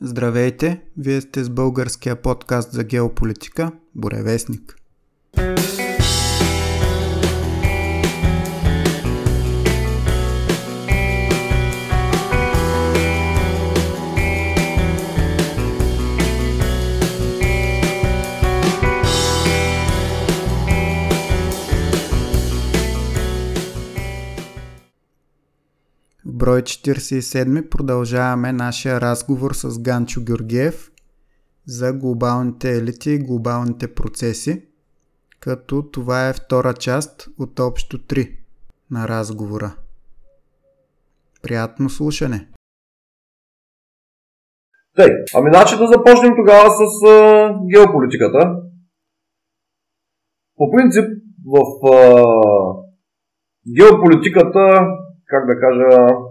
Здравейте, вие сте с българския подкаст за геополитика Боревестник. Брой 47 продължаваме нашия разговор с Ганчо Георгиев за глобалните елити и глобалните процеси, като това е втора част от общо 3 на разговора. Приятно слушане! Тъй, ами значи да започнем тогава с а, геополитиката. По принцип, в а, геополитиката, как да кажа,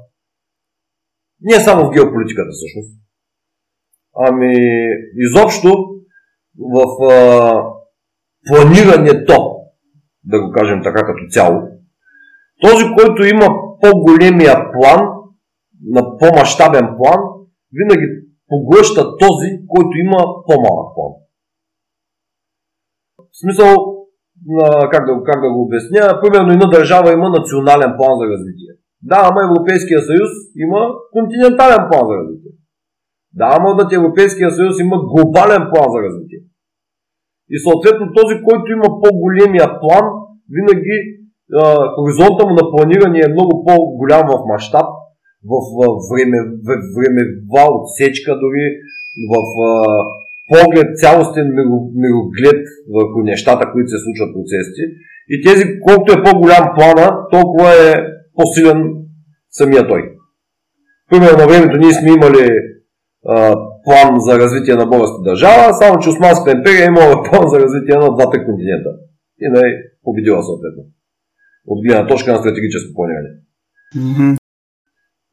не само в геополитиката всъщност. Ами, изобщо в а, планирането, да го кажем така като цяло, този, който има по-големия план, на по-масштабен план, винаги поглъща този, който има по-малък план. В смисъл, как, да, как да го обясня, примерно една държава има национален план за развитие. Да, ама Европейския съюз има континентален план за развитие. Да, ама да Европейския съюз има глобален план за развитие. И съответно този, който има по-големия план, винаги а, хоризонта му на планиране е много по-голям в мащаб, в, в време, в, времева отсечка дори, в а, поглед, цялостен мироглед върху нещата, които се случват процесите. И тези, колкото е по-голям плана, толкова е по-силен самия той. Примерно на времето ние сме имали а, план за развитие на българската държава, само че Османската империя е имала план за развитие на двата континента. И не е победила съответно. От гледна точка на стратегическо планиране. Mm-hmm.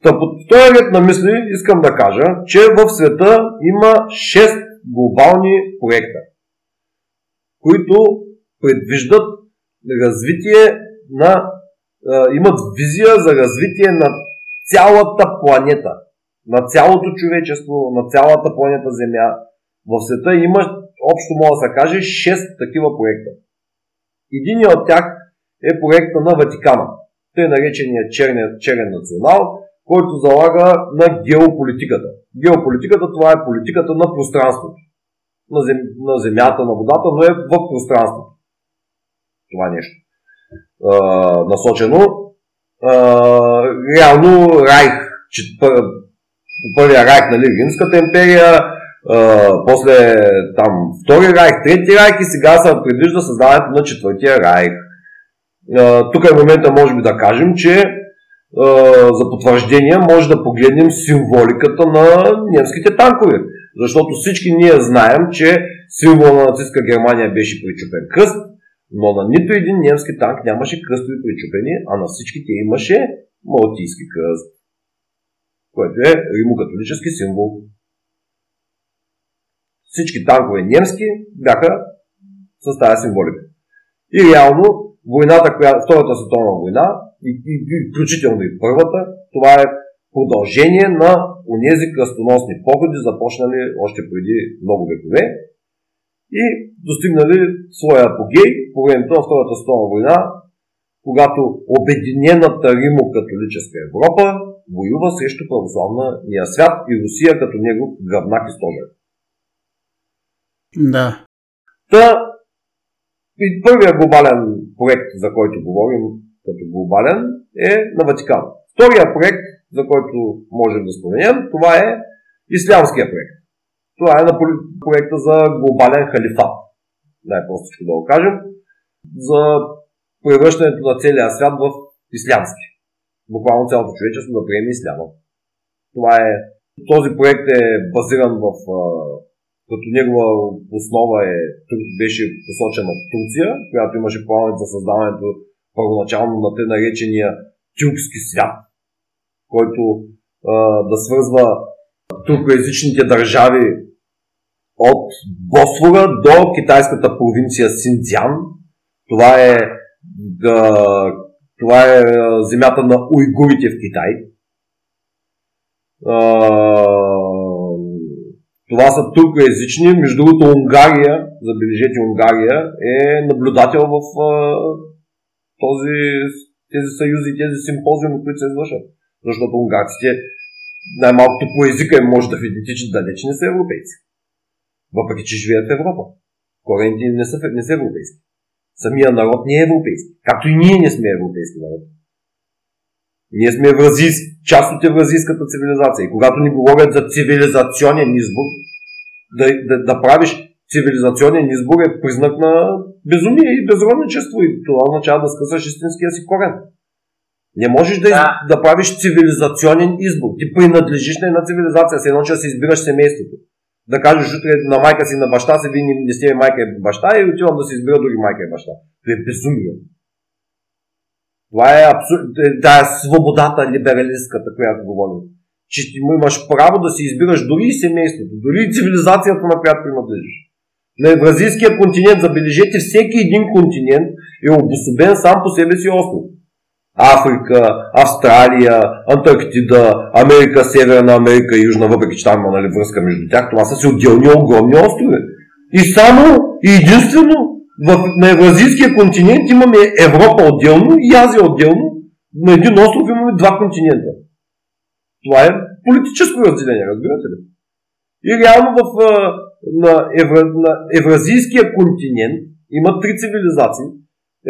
Та под този ред на мисли искам да кажа, че в света има 6 глобални проекта, които предвиждат развитие на имат визия за развитие на цялата планета, на цялото човечество, на цялата планета Земя. В света има, общо мога да се каже, 6 такива проекта. Единият от тях е проекта на Ватикана, тъй наречения черен, черен национал, който залага на геополитиката. Геополитиката това е политиката на пространството. На, зем, на земята, на водата, но е в пространството. Това нещо а, насочено. А, реално Райх, че, първия Райх, нали, Римската империя, а, после там втори Райх, трети Райх и сега се предвижда създаването на четвъртия Райх. А, тук е момента, може би да кажем, че за потвърждение може да погледнем символиката на немските танкове. Защото всички ние знаем, че символ на нацистска Германия беше причупен кръст, но на нито един немски танк нямаше кръстови причупени, а на всичките имаше малтийски кръст, което е римокатолически символ. Всички танкове немски бяха с тази символика. И реално войната, коя, Втората световна война, и, и, и включително и първата, това е продължение на унези кръстоносни походи, започнали още преди много векове и достигнали своя апогей по времето на Втората световна война, когато Обединената Римо-католическа Европа воюва срещу православния свят и Русия като негов гръбнак и стожер. Да. Та, и първият глобален проект, за който говорим като глобален, е на Ватикан. Втория проект, за който можем да споменем, това е Ислямския проект. Това е на проекта за глобален халифат. Най-просто да го кажем. За превръщането на целия свят в ислямски. Буквално цялото човечество да приеме исляма. Това е, този проект е базиран в като негова основа е, беше посочена Турция, която имаше планове за създаването първоначално на те наречения тюркски свят, който а, да свързва туркоязичните държави от Босфора до китайската провинция Синдзян. Това е, това е земята на уйгурите в Китай. Това са туркоязични, между другото Унгария, забележете Унгария, е наблюдател в този, тези съюзи тези симпозиуми, които се извършват. Защото унгарците най-малкото по езика им може да видите, че далеч не са европейци. Въпреки, че живеят в Европа. Корените не са, не са европейски. Самия народ не е европейски. Както и ние не сме европейски народ. Ние сме евразийски, част от евразийската цивилизация. И когато ни говорят за цивилизационен избор, да, да, да правиш цивилизационен избор е признак на безумие и безродничество. И това означава да скъсаш истинския си корен. Не можеш да, да. да правиш цивилизационен избор. Ти принадлежиш на една цивилизация, с едно, че си избираш семейството. Да кажеш утре на майка си на баща си, вие не сте майка и баща и отивам да си избира други майка и баща. Това е безумие. Това е абсурд. Тая е свободата либералистката, която говорим. Че ти имаш право да си избираш дори семейството, дори цивилизацията, на която принадлежиш. На Евразийския континент, забележете, всеки един континент е обособен сам по себе си остров. Африка, Австралия, Антарктида, Америка, Северна Америка Южна, въпреки че там има нали, връзка между тях, това са си отделни огромни острови. И само и единствено в, на Евразийския континент имаме Европа отделно и Азия отделно. На един остров имаме два континента. Това е политическо разделение, разбирате ли? И реално в, на, Евра, на Евразийския континент има три цивилизации.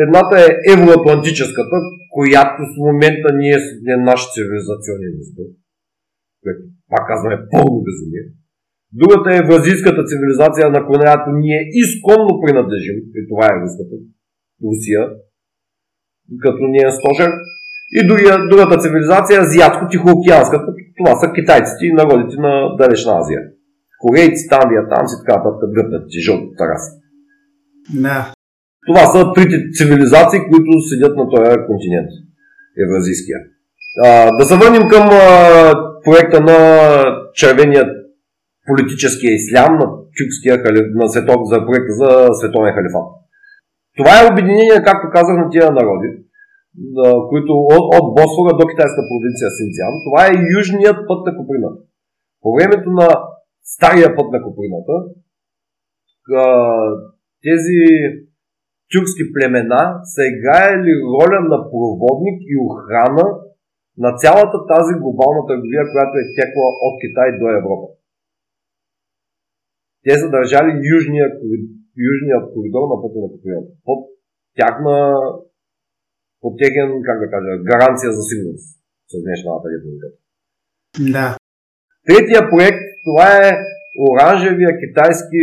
Едната е евроатлантическата, която в момента ние е наш цивилизационен избор, което, пак казваме, пълно безумие. Другата е евразийската цивилизация, на която ние изконно принадлежим, и това е руската, Русия, като ние е стожер. И другия, другата цивилизация е азиатско-тихоокеанската, това са китайците и народите на Далечна Азия. Корейци, там, виетнамци, така нататък, гръбнат жълтата раса. Да. Това са трите цивилизации, които седят на този континент, евразийския. А, да се върнем към а, проекта на червения политическия ислям, на тюркския на светов, за проекта за световен халифат. Това е обединение, както казах, на тия народи, които от, от Босфора до китайска провинция Синцян. Това е южният път на Куприната. По времето на стария път на Куприната, тези тюркски племена са играели роля на проводник и охрана на цялата тази глобална търговия, която е текла от Китай до Европа. Те са държали южния, южния коридор на пътя на Куприната. Под тяхна под техен, как да кажа, гаранция за сигурност с днешната република. Да. Третия проект, това е оранжевия китайски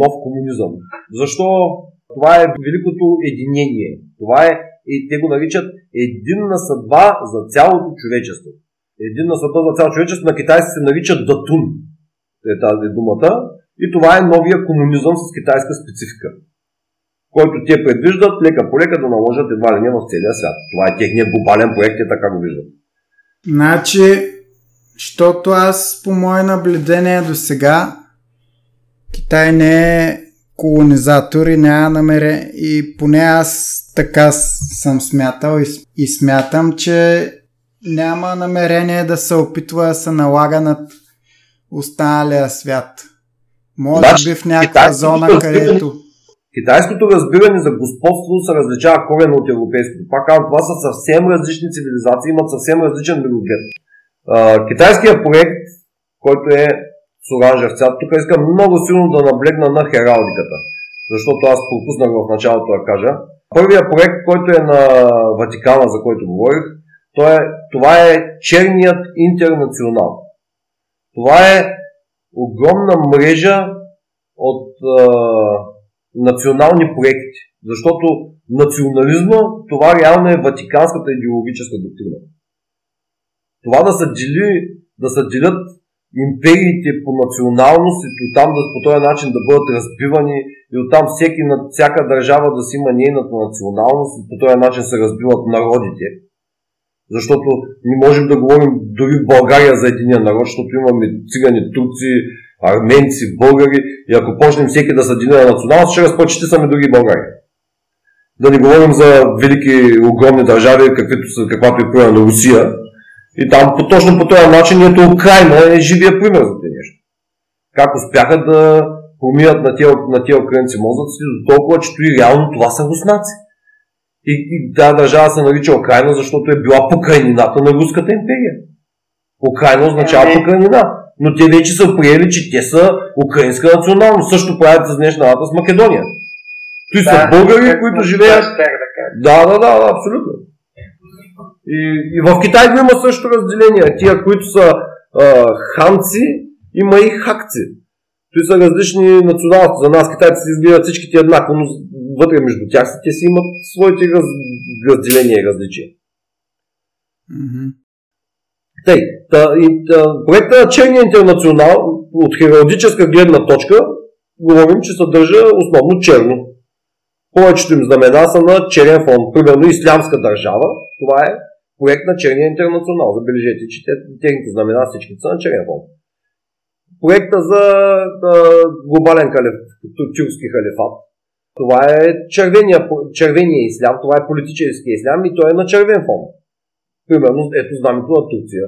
нов комунизъм. Защо това е великото единение. Това е, и те го наричат единна съдба за цялото човечество. Единна съдба за цялото човечество на китайски се нарича датун. Е тази думата. И това е новия комунизъм с китайска специфика. Който те предвиждат лека по лека да наложат едва ли не в целия свят. Това е техният глобален проект, е така го виждат. Значи, защото аз по мое наблюдение до сега Китай не е колонизатор и няма намере и поне аз така съм смятал и, и смятам, че няма намерение да се опитва да се налага над останалия свят. Може би в някаква зона, където... Китайското разбиране за господство се различава корено от европейското. Пак казвам, това са съвсем различни цивилизации, имат съвсем различен мироглед. Китайският проект, който е с оранжев. Тук искам много силно да наблегна на хералдиката, защото аз пропуснах в началото да кажа. Първият проект, който е на Ватикана, за който говорих, това е, това е черният интернационал. Това е огромна мрежа от а, национални проекти, защото национализма, това реално е ватиканската идеологическа доктрина. Това да се, дели, да се делят империите по националност и оттам да, по този начин да бъдат разбивани и оттам всеки, всяка държава да си има нейната националност и по този начин се разбиват народите. Защото не можем да говорим дори в България за единия народ, защото имаме цигани, турци, арменци, българи и ако почнем всеки да са единия националност, ще разпочти сами други Българи. Да не говорим за велики, огромни държави, каквито са, каквато е примерно Русия, и там по, точно по този начин ето Украина е живия пример за тези нещо. как успяха да промият на тези, на тези украинци мозъци до толкова, че и реално това са руснаци. И, и тази държава се нарича Украина, защото е била покрайнината на руската империя. Украина означава ами- покрайнина. Но те вече са приели, че те са украинска националност. Също правят с днешна дата с Македония. Той да, са българи, които живеят. Да, да, да, да, абсолютно. И, и в Китай го има също разделение. Тия, които са а, ханци, има и хакци. Той са различни националности. За нас китайците се избират всичките еднакво, но вътре между тях те си имат своите раз, разделения и различия. Mm-hmm. Тъй, та, и, та, проекта на Черния интернационал от хералдическа гледна точка говорим, че съдържа основно черно. Повечето им знамена са на черен фон. Примерно Ислямска държава, това е проект на Черния интернационал. Забележете, че техните знамена всички са на черен фон. Проекта за а, глобален калиф, тюркски халифат. Това е червения, червения ислям, това е политически ислям и той е на червен фон. Примерно, ето знамето на Турция,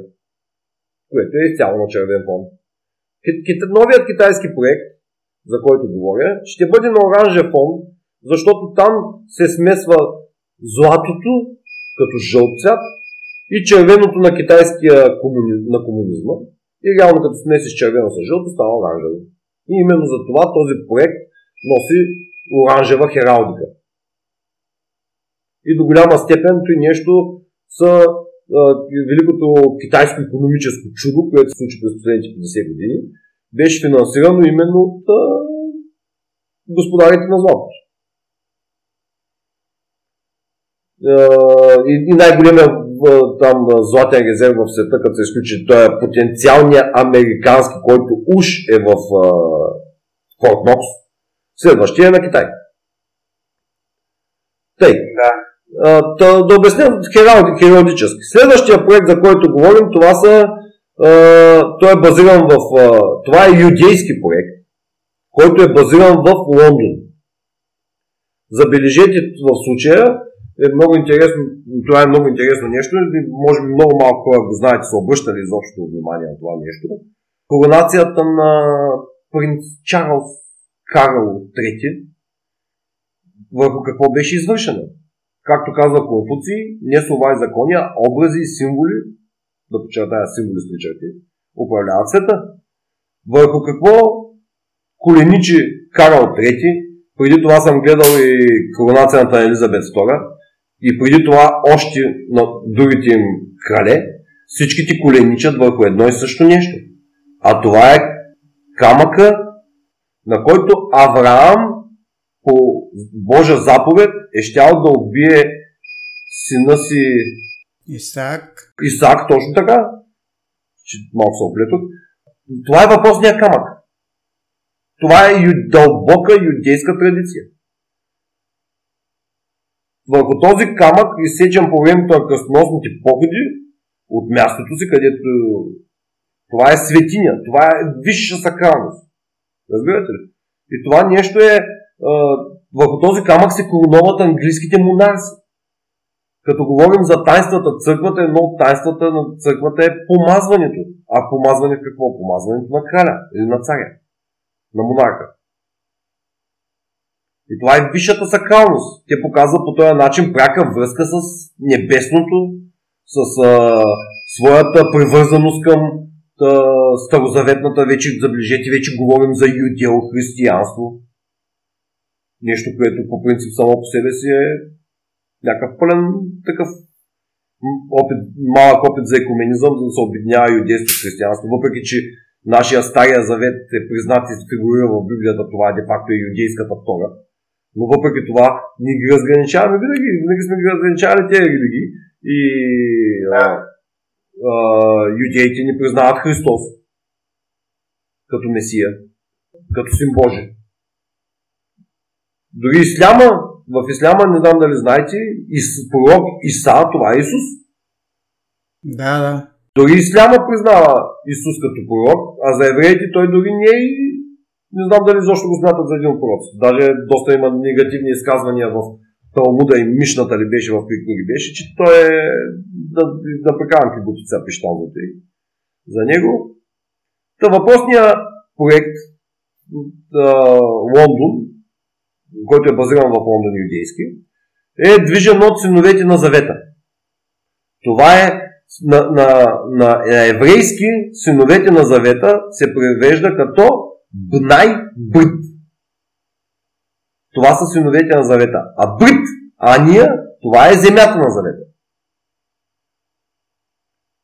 което е изцяло на червен фон. Новият китайски проект, за който говоря, ще бъде на оранжев фон, защото там се смесва златото като жълт цвят и червеното на китайския комуни... на комунизма. И реално като смесиш червено с жълто става оранжево. И именно за това този проект носи оранжева хералдика. И до голяма степен той нещо са великото китайско економическо чудо, което се случи през последните 50 години, беше финансирано именно от а, господарите на златото. И, и най-големия там златен резерв в света, като се изключи, той е потенциалният американски, който уж е в Форт Нокс. Следващия е на Китай. Тъй. Да. Да, да обясня хералдически. Следващия проект, за който говорим, това са, той е базиран в... Това е юдейски проект, който е базиран в Лондон. Забележете в случая, е много интересно, това е много интересно нещо, може би много малко хора го знаете, са обръщали изобщо внимание на това нещо. Коронацията на принц Чарлз Карл III върху какво беше извършена? както казва Конфуций, не слова и закони, образи и символи, да подчертая символи с черти, управляват света. Върху какво коленичи Карл III, преди това съм гледал и коронацията на Елизабет II, и преди това още на другите им крале, всичките коленичат върху едно и също нещо. А това е камъка, на който Авраам по Божа заповед е щял да убие сина си Исак. Исак, точно така. Че малко се оплетох. Това е въпросния камък. Това е ю, дълбока юдейска традиция. Върху този камък, изсечен по времето на кръстоносните походи, от мястото си, където това е светиня, това е висша сакралност. Разбирате ли? И това нещо е върху този камък се короноват английските монарси. Като говорим за тайнствата, църквата, едно от тайнствата на църквата е помазването. А помазване какво? Помазването на краля или на царя, на монарка. И това е висшата сакралност. Те показват по този начин пряка връзка с небесното, с а, своята привързаност към а, старозаветната вече, заближете, вече говорим за юдео-християнство. Нещо, което по принцип само по себе си е някакъв пълен такъв опит, малък опит за екуменизъм, за да се обеднява юдейство християнство. Въпреки, че нашия Стария Завет е признат и фигурира в Библията, това е де-факто и юдейската втора. Но въпреки това, ние ги разграничаваме винаги, винаги сме ги разграничавали тези религии и а, а, юдеите ни признават Христос като Месия, като син Божий. Дори исляма, в исляма, не знам дали знаете, ис, пророк Иса, това е Исус. Да, да. Дори исляма признава Исус като пророк, а за евреите той дори не е и не знам дали защо го смятат за един пророк. Даже доста има негативни изказвания в Талмуда и Мишната ли беше в кои книги беше, че той е да, да прекарам кибутица пищалното и за него. Та въпросния проект от Лондон, който е базиран в Лондон юдейски, е движен от синовете на завета. Това е на, на, на еврейски синовете на завета се превежда като Бнай Брит. Това са синовете на завета. А Брит, Ания, това е земята на завета.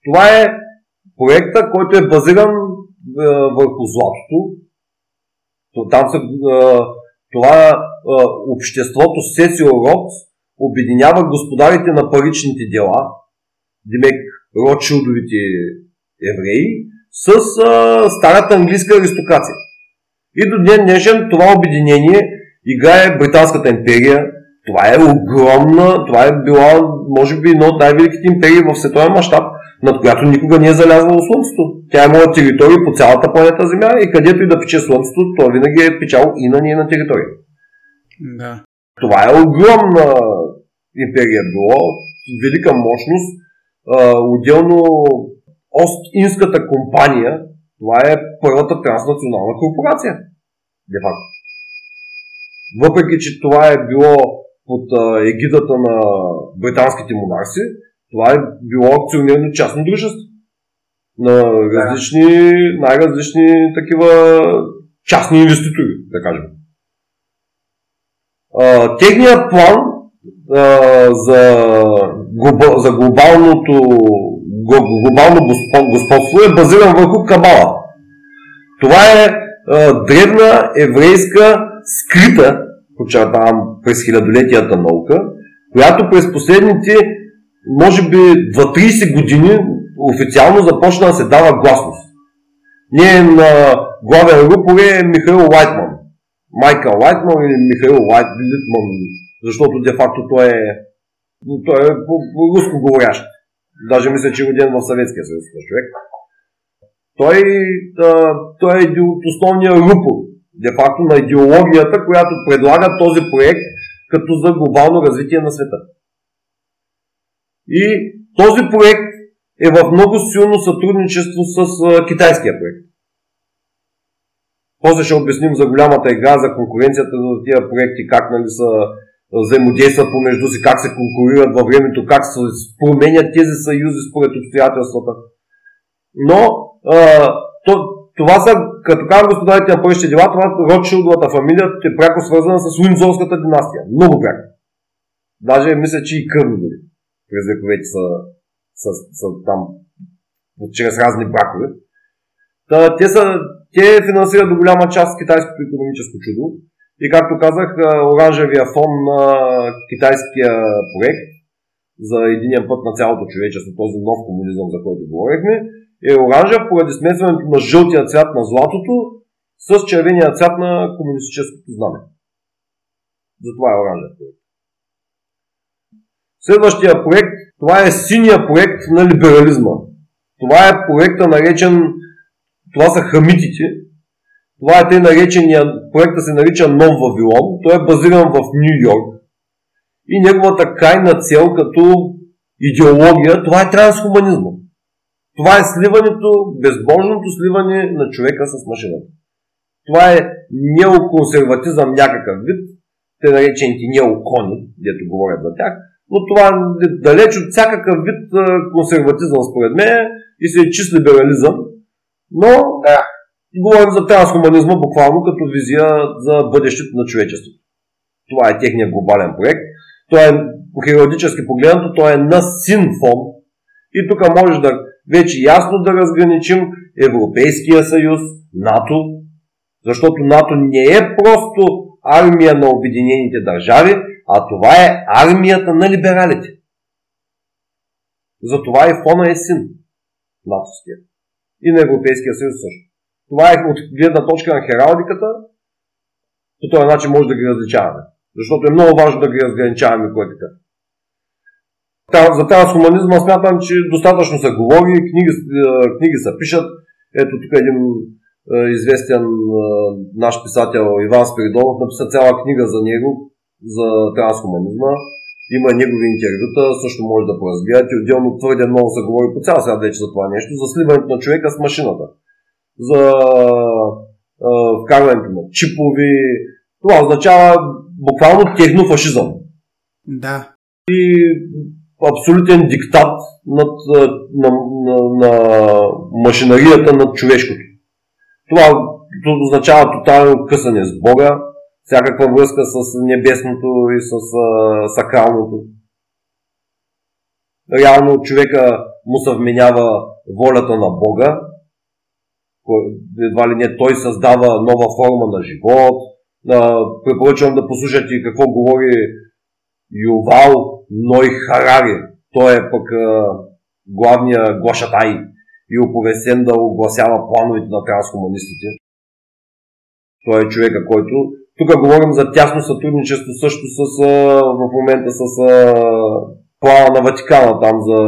Това е проекта, който е базиран е, върху златото. Там са, е, това е, обществото Сесио Родс обединява господарите на паричните дела, Демек Ротшилдовите евреи, с а, старата английска аристокрация. И до ден днешен това обединение играе Британската империя. Това е огромна, това е била, може би, едно от най-великите империи в световен мащаб, над която никога не е залязвало Слънцето. Тя е имала територии по цялата планета Земя и където и да пече Слънцето, то винаги е печал и на ние на територия. Да. Това е огромна империя било, велика мощност. отделно Ост-Инската компания, това е първата транснационална корпорация. Де факто. Въпреки, че това е било под егидата на британските монарси, това е било акционерно частно дружество на различни, най-различни такива частни инвеститори, да кажем. техният план за, за глобалното глобално господство е базиран върху Кабала. Това е древна еврейска скрита, подчертавам през хилядолетията наука, която през последните, може би, 2-30 години официално започна да се дава гласност. На главен рупор е Михаил Лайтман. Майкъл Лайтман или Михаил Лайтман, защото де-факто той е, той е руско говорящ. Даже мисля, че е роден в Съветския съюз човек. Той, той е един от основния рупор, де-факто на идеологията, която предлага този проект като за глобално развитие на света. И този проект е в много силно сътрудничество с китайския проект. После ще обясним за голямата игра, за конкуренцията за тия проекти, как нали, са взаимодействат помежду си, как се конкурират във времето, как се променят тези съюзи според обстоятелствата. Но а, то, това са, като казвам господарите на първите дела, това Ротшилдовата фамилия е пряко свързана с Уинзорската династия. Много пряко. Даже мисля, че и кръвни дори. През вековете са, са, са там чрез разни бракове. Та, те, са, те финансират до голяма част китайското економическо чудо. И както казах, оранжевия фон на китайския проект за един път на цялото човечество, този нов комунизъм, за който говорихме, е оранжев поради смесването на жълтия цвят на златото с червения цвят на комунистическото знаме. Затова е оранжев проект. Следващия проект, това е синия проект на либерализма. Това е проекта наречен, това са хамитите, това е тъй наречения, проекта се нарича Нов Вавилон. Той е базиран в Нью Йорк. И неговата крайна цел като идеология, това е трансхуманизма. Това е сливането, безбожното сливане на човека с машината. Това е неоконсерватизъм някакъв вид, те наречените неокони, дето говорят за тях, но това е далеч от всякакъв вид консерватизъм според мен и се е чист либерализъм, но. Говорим за трансхуманизма буквално като визия за бъдещето на човечеството. Това е техният глобален проект. Той е периодически погледнато, той е на син фон. И тук може да вече ясно да разграничим Европейския съюз, НАТО, защото НАТО не е просто армия на Обединените държави, а това е армията на либералите. Затова и фона е син натовския. И на Европейския съюз също. Това е от гледна точка на хералдиката. По този начин може да ги различаваме. Защото е много важно да ги разграничаваме кой е. За трансхуманизма смятам, че достатъчно се говори, книги, книги се пишат. Ето тук един известен наш писател Иван Спиридонов написа цяла книга за него, за трансхуманизма. Има негови интервюта, също може да поразгледате. Отделно твърде много се говори по цял свят вече за това нещо, за сливането на човека с машината за вкарването на чипови. Това означава буквално технофашизъм. Да. И абсолютен диктат над, на, на, на машинарията над човешкото. Това означава тотално късане с Бога, всякаква връзка с небесното и с а, сакралното. Реално човека му се вменява волята на Бога, едва ли не той създава нова форма на живот. Препоръчвам да послушате какво говори Ювал Ной Харари. Той е пък главния глашатай и оповесен да огласява плановете на трансхуманистите. Той е човека, който... Тук говорим за тясно сътрудничество също с, в момента с плана на Ватикана там за...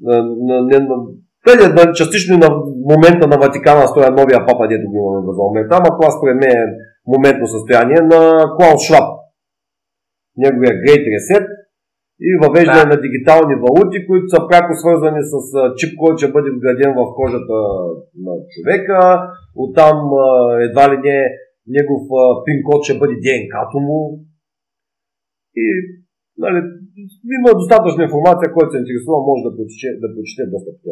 На, на, на, частично и на момента на Ватикана стоя новия папа, дето го имаме в момента, ама това според мен е моментно състояние на Клаус Шваб. Неговия Great Reset и въвеждане да. на дигитални валути, които са пряко свързани с чип, който ще бъде вграден в кожата на човека. Оттам едва ли не негов пин код ще бъде ДНК-то му. И нали, има достатъчна информация, който се интересува, може да прочете, да прочете доста по.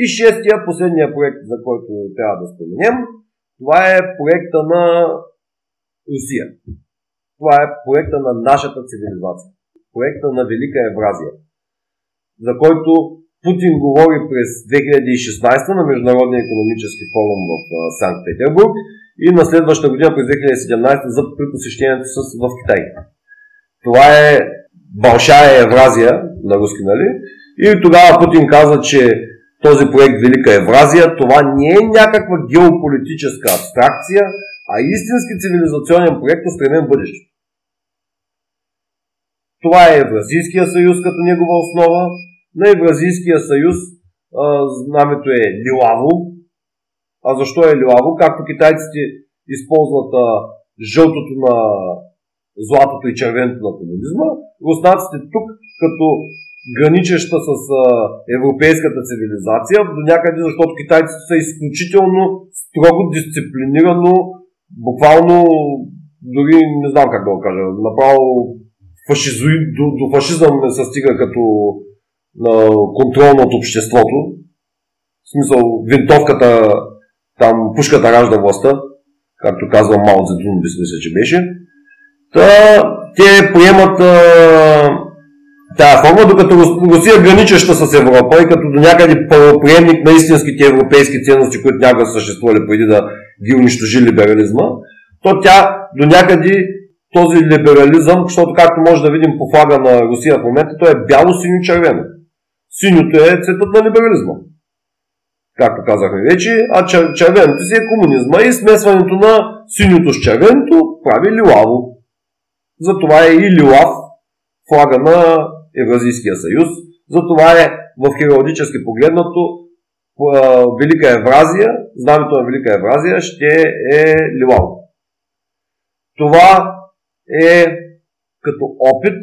И шестия, последния проект, за който трябва да споменем, това е проекта на Русия. Това е проекта на нашата цивилизация. Проекта на Велика Евразия, за който Путин говори през 2016 на Международния економически форум в Санкт Петербург и на следващата година през 2017 за посещението с, в Китай. Това е Большая Евразия на руски, нали? И тогава Путин каза, че този проект Велика Евразия, това не е някаква геополитическа абстракция, а истински цивилизационен проект, устремен бъдещето. Това е Евразийския съюз като негова основа. На Евразийския съюз знамето е лилаво. А защо е лилаво? Както китайците използват а, жълтото на златото и червеното на комунизма, руснаците тук като граничеща с а, европейската цивилизация, до някъде, защото китайците са изключително строго дисциплинирано, буквално, дори не знам как да го кажа, направо фашизуи, до, до фашизъм не се стига като на контрол над обществото. В смисъл, винтовката, там пушката ражда властта, както казва Мао Цзедун, мисля, че беше. Та, те приемат а, тази форма, докато Русия граничеща с Европа и като до някъде правоприемник на истинските европейски ценности, които някога съществували преди да ги унищожи либерализма, то тя до някъде този либерализъм, защото както може да видим по флага на Русия в момента, то е бяло-синьо-червено. Синьото е цветът на либерализма. Както казахме вече, а червеното си е комунизма и смесването на синьото с червеното прави лилаво. Затова е и лилав флага на Евразийския съюз. Затова е в хералдически погледнато Велика Евразия, знамето на Велика Евразия ще е лилаво. Това е като опит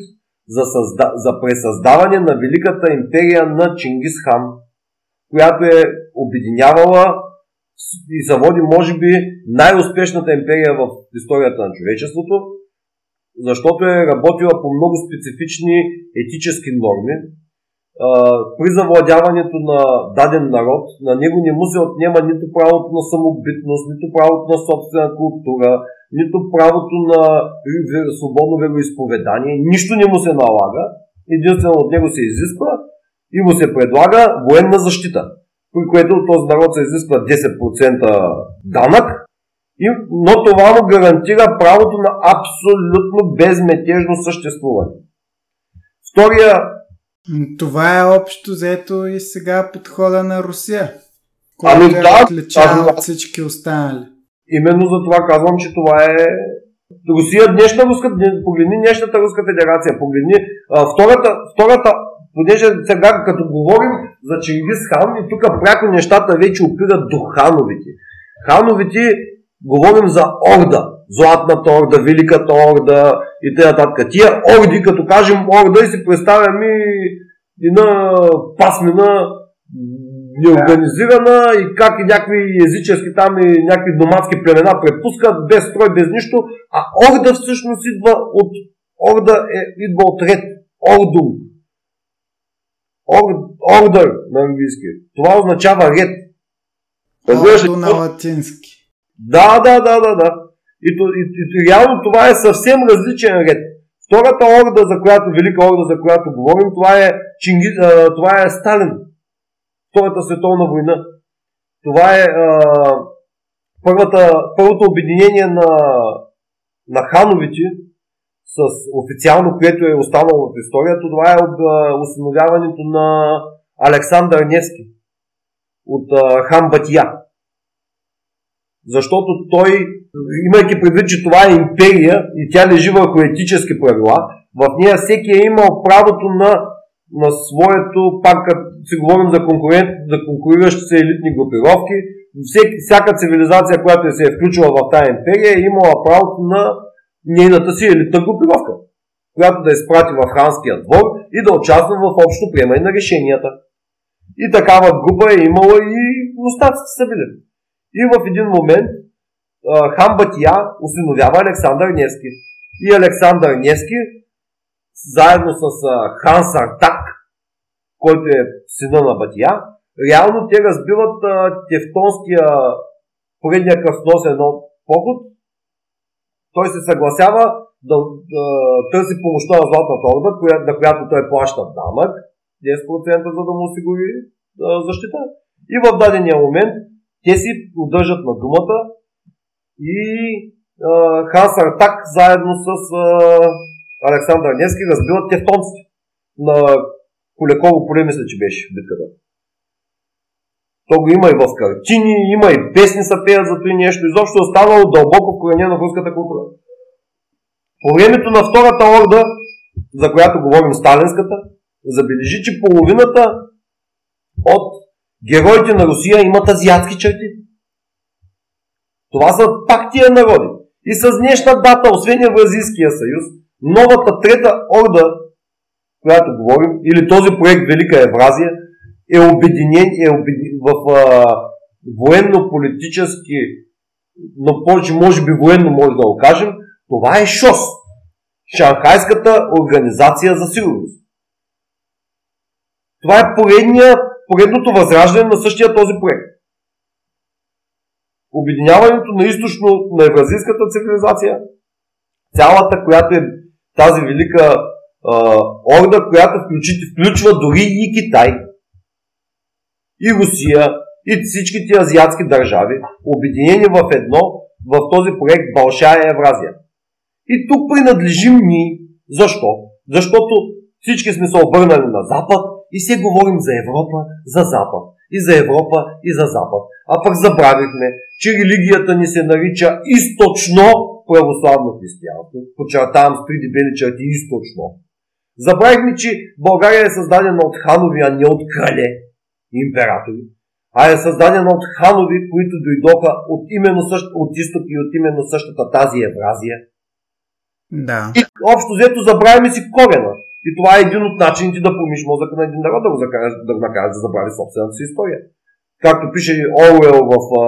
за, създа... за пресъздаване на великата империя на Чингис Хан, която е обединявала и заводи, може би, най-успешната империя в историята на човечеството, защото е работила по много специфични етически норми. При завладяването на даден народ, на него не му се отнема нито правото на самобитност, нито правото на собствена култура, нито правото на свободно вероисповедание, нищо не му се налага, единствено от него се изисква и му се предлага военна защита, при което този народ се изисква 10% данък, но това му гарантира правото на абсолютно безметежно съществуване. Втория това е общо взето и сега подхода на Русия, който ами, да, отличава от всички останали. Именно за това казвам, че това е Русия, днешна руска, погледни днешната руска федерация, погледни а, втората, втората, понеже сега като говорим за Чингис хан и тук пряко нещата вече опират до хановите. Хановите говорим за орда, златната орда, великата орда и т.н. Тия орди, като кажем орда и си представяме една пасмина неорганизирана и как и някакви езически там и някакви доматски племена препускат без строй, без нищо, а орда всъщност идва от орда е, идва от ред, ордум. Ордър на английски. Това означава ред. Разбираш на латински. Да, да, да, да, да. И, и, и, и реално това е съвсем различен ред. Втората орда, за която, велика орда, за която говорим, това е, Чинги, а, това е Сталин. Втората световна война. Това е а, първата, първото обединение на, на хановите, с официално, което е останало в историята, това е от установяването на Александър Невски от хан Батия. Защото той, имайки предвид, че това е империя и тя лежи върху етически правила, в нея всеки е имал правото на, на своето, пак като си говорим за, конкурент, за конкуриращи се елитни групировки, всеки, всяка цивилизация, която се е включила в тази империя, е имала правото на нейната си елитна групировка, която да изпрати в ханския двор и да участва в общо приемане на решенията. И такава група е имала и остатъците са били. И в един момент хан Батия осиновява Александър Невски. И Александър Невски, заедно с хан Сартак, който е сина на Батия, реално те разбиват тевтонския поредния кръстоносен поход. Той се съгласява да, да търси помощта на Златната орда, на която той плаща дамък, 10% за да му осигури защита. И в дадения момент те си удържат на думата и Хан Сартак заедно с а, Александър Невски разбиват тевтонците на Колеково поле, мисля, че беше битката. То го има и в картини, има и песни са пеят за това нещо. Изобщо е останало дълбоко вкоренено в руската култура. По времето на втората орда, за която говорим сталинската, забележи, че половината от героите на Русия имат азиатски черти. Това са пак тия народи. И с днешна дата, освен Евразийския съюз, новата трета орда, която говорим, или този проект Велика Евразия, е обединен е обединен в а, военно-политически, но повече може би военно може да го кажем, това е ШОС. Шанхайската организация за сигурност. Това е поредния, поредното възраждане на същия този проект. Обединяването на източно на евразийската цивилизация, цялата, която е тази велика а, орда, която включи, включва дори и Китай, и Русия, и всичките азиатски държави, обединени в едно, в този проект Балшая Евразия. И тук принадлежим ни. Защо? Защото всички сме се обърнали на Запад и се говорим за Европа, за Запад. И за Европа, и за Запад. А пък забравихме, че религията ни се нарича източно православно християнство. Подчертавам с три дебели черти източно. Забравихме, че България е създадена от ханови, а не от крале, императори. А е създадена от ханови, които дойдоха от, именно същ, от изток и от именно същата тази Евразия. Да. И общо взето забравяме си корена. И това е един от начините да помиш мозъка на един народ, да го закажеш, да го накажеш да забрави собствената си история. Както пише Оруел в а,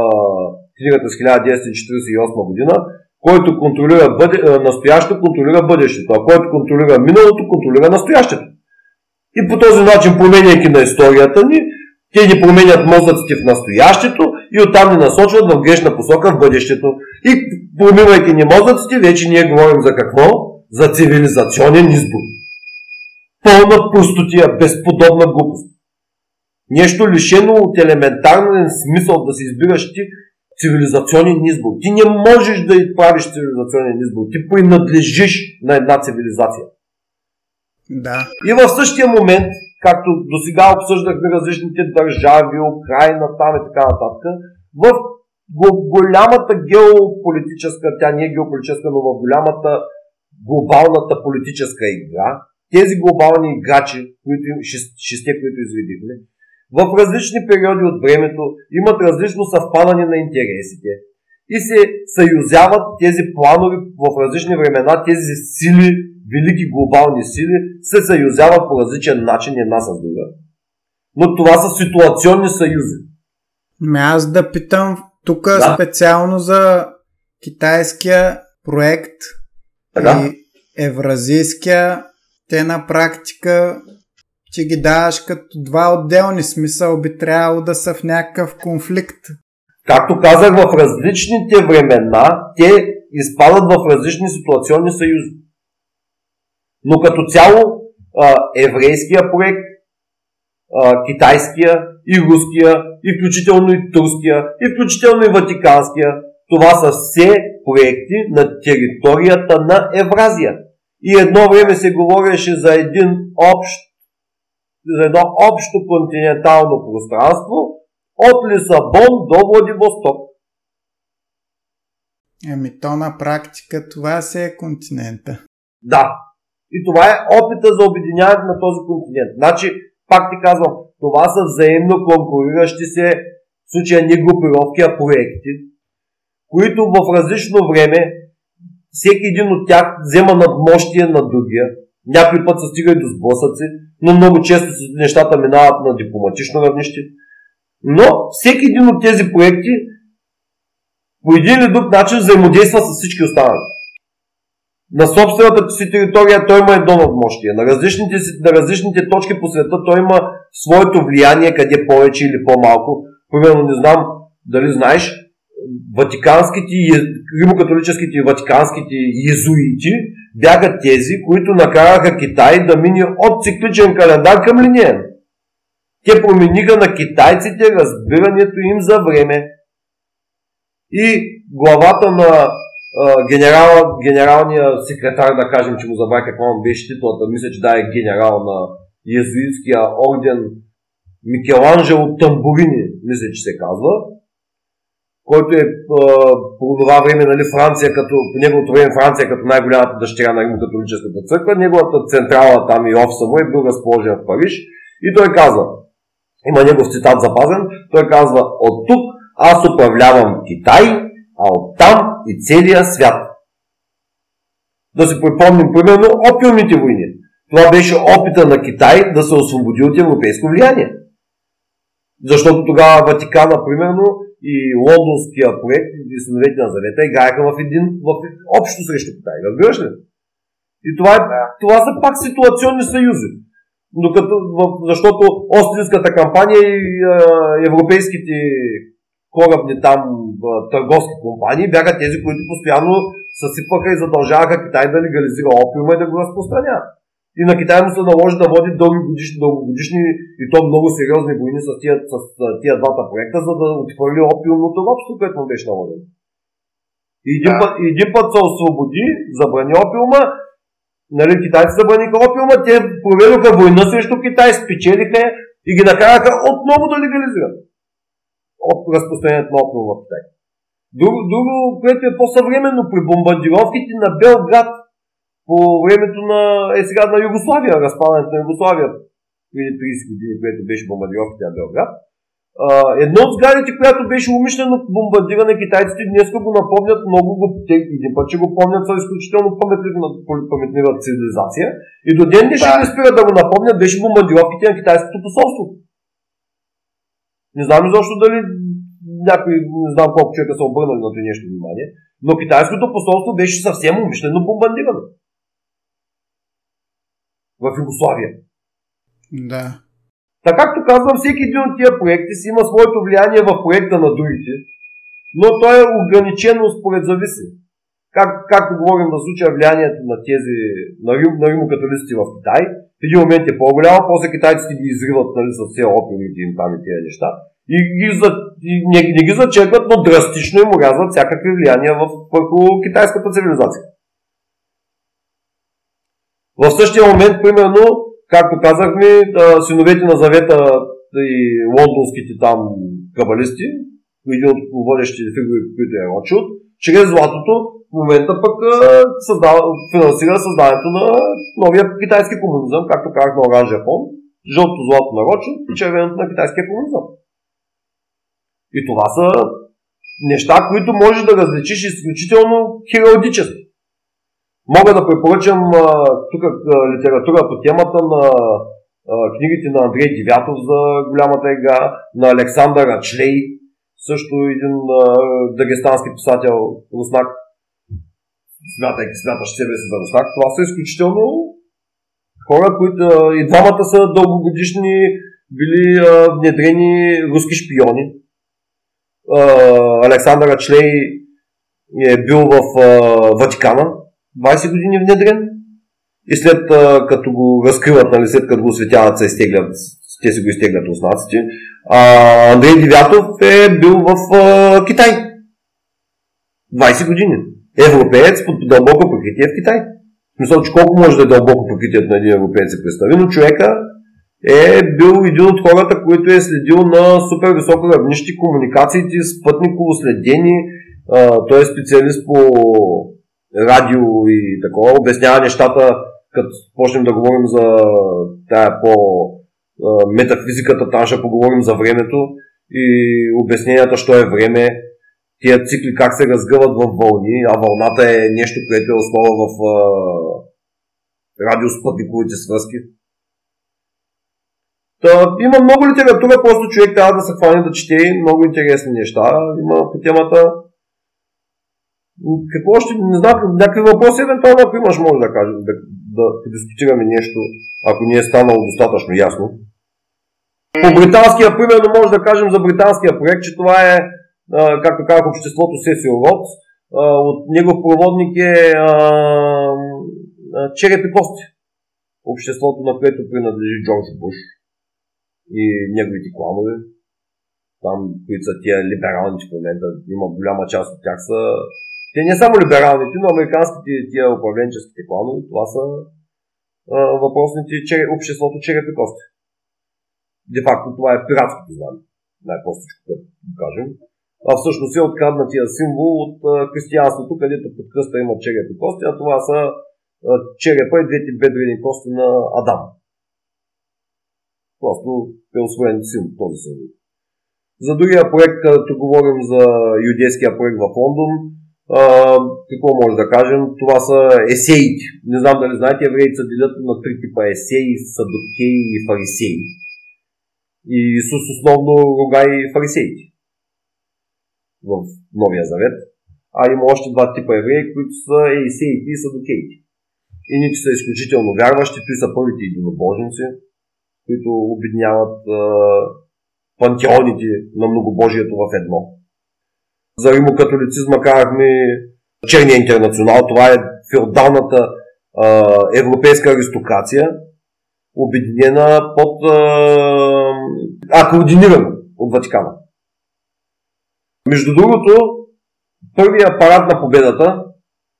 книгата с 1948 година, който контролира бъде, настоящето, контролира бъдещето, а който контролира миналото, контролира настоящето. И по този начин, променяйки на историята ни, те ни променят мозъците в настоящето и оттам ни насочват в грешна посока в бъдещето. И промивайки ни мозъците, вече ние говорим за какво? За цивилизационен избор пълна пустотия, безподобна глупост. Нещо лишено от елементарен смисъл да си избираш ти цивилизационен избор. Ти не можеш да правиш цивилизационен избор. Ти принадлежиш на една цивилизация. Да. И в същия момент, както до сега обсъждахме различните държави, Украина, там и така нататък, в голямата геополитическа, тя не е геополитическа, но в голямата глобалната политическа игра, тези глобални играчи, които, шесте, които изредихме, в различни периоди от времето имат различно съвпадане на интересите и се съюзяват тези планови в различни времена, тези сили, велики глобални сили, се съюзяват по различен начин една с друга. Но това са ситуационни съюзи. Ме аз да питам тук да. специално за китайския проект така. и евразийския, те на практика че ги даваш като два отделни смисъл, би трябвало да са в някакъв конфликт. Както казах, в различните времена те изпадат в различни ситуационни съюзи. Но като цяло еврейския проект, китайския и руския, и включително и турския, и включително и ватиканския, това са все проекти на територията на Евразия. И едно време се говореше за един общ за едно общо континентално пространство от Лисабон до Владивосток. Еми то на практика това се е континента. Да. И това е опита за обединяване на този континент. Значи, пак ти казвам, това са взаимно конкуриращи се в случая ни групировки, а проекти, които в различно време всеки един от тях взема надмощие на другия. Някой път се стига и до сблъсъци, но много често нещата минават на дипломатично равнище. Но всеки един от тези проекти по един или друг начин взаимодейства с всички останали. На собствената си територия той има едно надмощие. На различните, на различните точки по света той има своето влияние, къде повече или по-малко. Примерно не знам дали знаеш, ватиканските, римокатолическите и ватиканските езуити бяха тези, които накараха Китай да мине от цикличен календар към линиен. Те промениха на китайците разбирането им за време. И главата на а, генерал, генералния секретар, да кажем, че му забравя какво му беше титлата, мисля, че да е генерал на езуитския орден Микеланджело Тамбурини, мисля, че се казва, който е по това време нали, Франция, като, по неговото време Франция като най-голямата дъщеря на Римо-католическата църква, неговата централа там и офиса му е бил разположен в Париж и той казва, има негов цитат запазен, той казва, от тук аз управлявам Китай, а от там и целия свят. Да си припомним примерно опиумните войни. Това беше опита на Китай да се освободи от европейско влияние. Защото тогава Ватикана, примерно, и лондонския проект и синовете на завета играеха в един в общо срещу Китай. Разбираш ли? И това, е, това са пак ситуационни съюзи. Докато, защото Остинската кампания и а, европейските корабни там търговски компании бяха тези, които постоянно съсипваха и задължаваха Китай да легализира опиума и да го разпространява. И на Китай му се наложи да води дългогодишни, дългогодишни и то много сериозни войни с тия, с тия двата проекта, за да отхвърли опиумното робство, което му беше наложено. И един, да. път, един път се освободи, забрани опиума, нали, китайци забраниха опиума, те проведоха война срещу Китай, спечелиха и ги накараха отново да легализират от разпространението на опиума в Китай. Друго, друго, което е по-съвременно при бомбардировките на Белград по времето на, е сега на Югославия, разпадането на Югославия преди 30 години, което беше бомбардировката на Белград. едно от сградите, която беше умишлено бомбардирана, китайците днес го напомнят много, го, те един път, че го помнят са изключително паметлива цивилизация. И до ден днешен не спират да го напомнят, беше бомбардировките на китайското посолство. Не знам изобщо дали някой, не знам колко човека са обърнали на това нещо внимание, но китайското посолство беше съвсем умишлено бомбардирано в Югославия. Да. Така както казвам, всеки един от тия проекти си има своето влияние в проекта на другите, но то е ограничено според зависи. Как, както говорим в случая влиянието на тези на, рим, на римокатолиците в Китай, в един момент е по-голямо, после китайците ги изриват нали, с все опиумите им там и тези неща. И, ги за, и не, не ги зачерпват, но драстично им урязват всякакви влияния в, върху китайската цивилизация. В същия момент, примерно, както казахме, синовете на завета и лондонските там кабалисти, един от водещите фигури, които е Рочилд, чрез златото в момента пък създава, финансира създаването на новия китайски комунизъм, както казах на оранжия фон, жълто злато на Рочилд и червеното на китайския комунизъм. И това са неща, които можеш да различиш изключително хиралдически. Мога да препоръчам тук литература по темата на книгите на Андрей Девятов за голямата игра, на Александър Ачлей, също един дагестански писател, руснак, смятайки, смятащ себе си за руснак. Това са изключително хора, които и двамата са дългогодишни били внедрени руски шпиони. Александър Ачлей е бил в Ватикана, 20 години внедрен и след като го разкриват, нали, след като го осветяват, се изтеглят, те си го изтеглят руснаците. Андрей Девятов е бил в а, Китай. 20 години. Европеец под дълбоко покритие в Китай. Мисля, че колко може да е дълбоко покритието на един европеец се представи, но човека е бил един от хората, който е следил на супер високо равнище комуникациите, спътниково следени. Той е специалист по радио и такова, обяснява нещата, като почнем да говорим за тая по метафизиката, там ще поговорим за времето и обясненията, що е време, тия цикли как се разгъват в вълни, а вълната е нещо, което е основа в а, радиоспътниковите свръзки. Та, има много литература, просто човек трябва да се хване да чете много интересни неща. Има по темата какво още, не знам, някакви въпроси, евентуално, ако имаш, може да кажем, да, да дискутираме нещо, ако не е станало достатъчно ясно. По британския, примерно, може да кажем за британския проект, че това е, както казах, обществото Сесио Род. От негов проводник е Черепи Кости. Обществото, на което принадлежи Джордж Буш и неговите кланове. Там, които са тия либерални в момента, има голяма част от тях са те не само либералните, но американските тия управленческите кланове, това са а, въпросните чер... обществото черепи кости. Де факто това е пиратското знаме, най-простичко да кажем. А всъщност е откраднатия символ от християнството, където под кръста има черепи кости, а това са а, черепа и двете бедрени кости на Адам. Просто е освоен символ, този символ. За другия проект, като говорим за юдейския проект в Лондон, какво може да кажем? Това са есеите. Не знам дали знаете, евреите се делят на три типа есеи, садокеи и фарисеи. И Исус основно руга и фарисеите в Новия Завет. А има още два типа евреи, които са есеите и садокеите. Едните са изключително вярващи, той са първите единобожници, които обедняват пантеоните на многобожието в едно за римокатолицизма казахме черния интернационал. Това е феодалната а, европейска аристокрация, обединена под а, координирана от Ватикана. Между другото, първият парад на победата,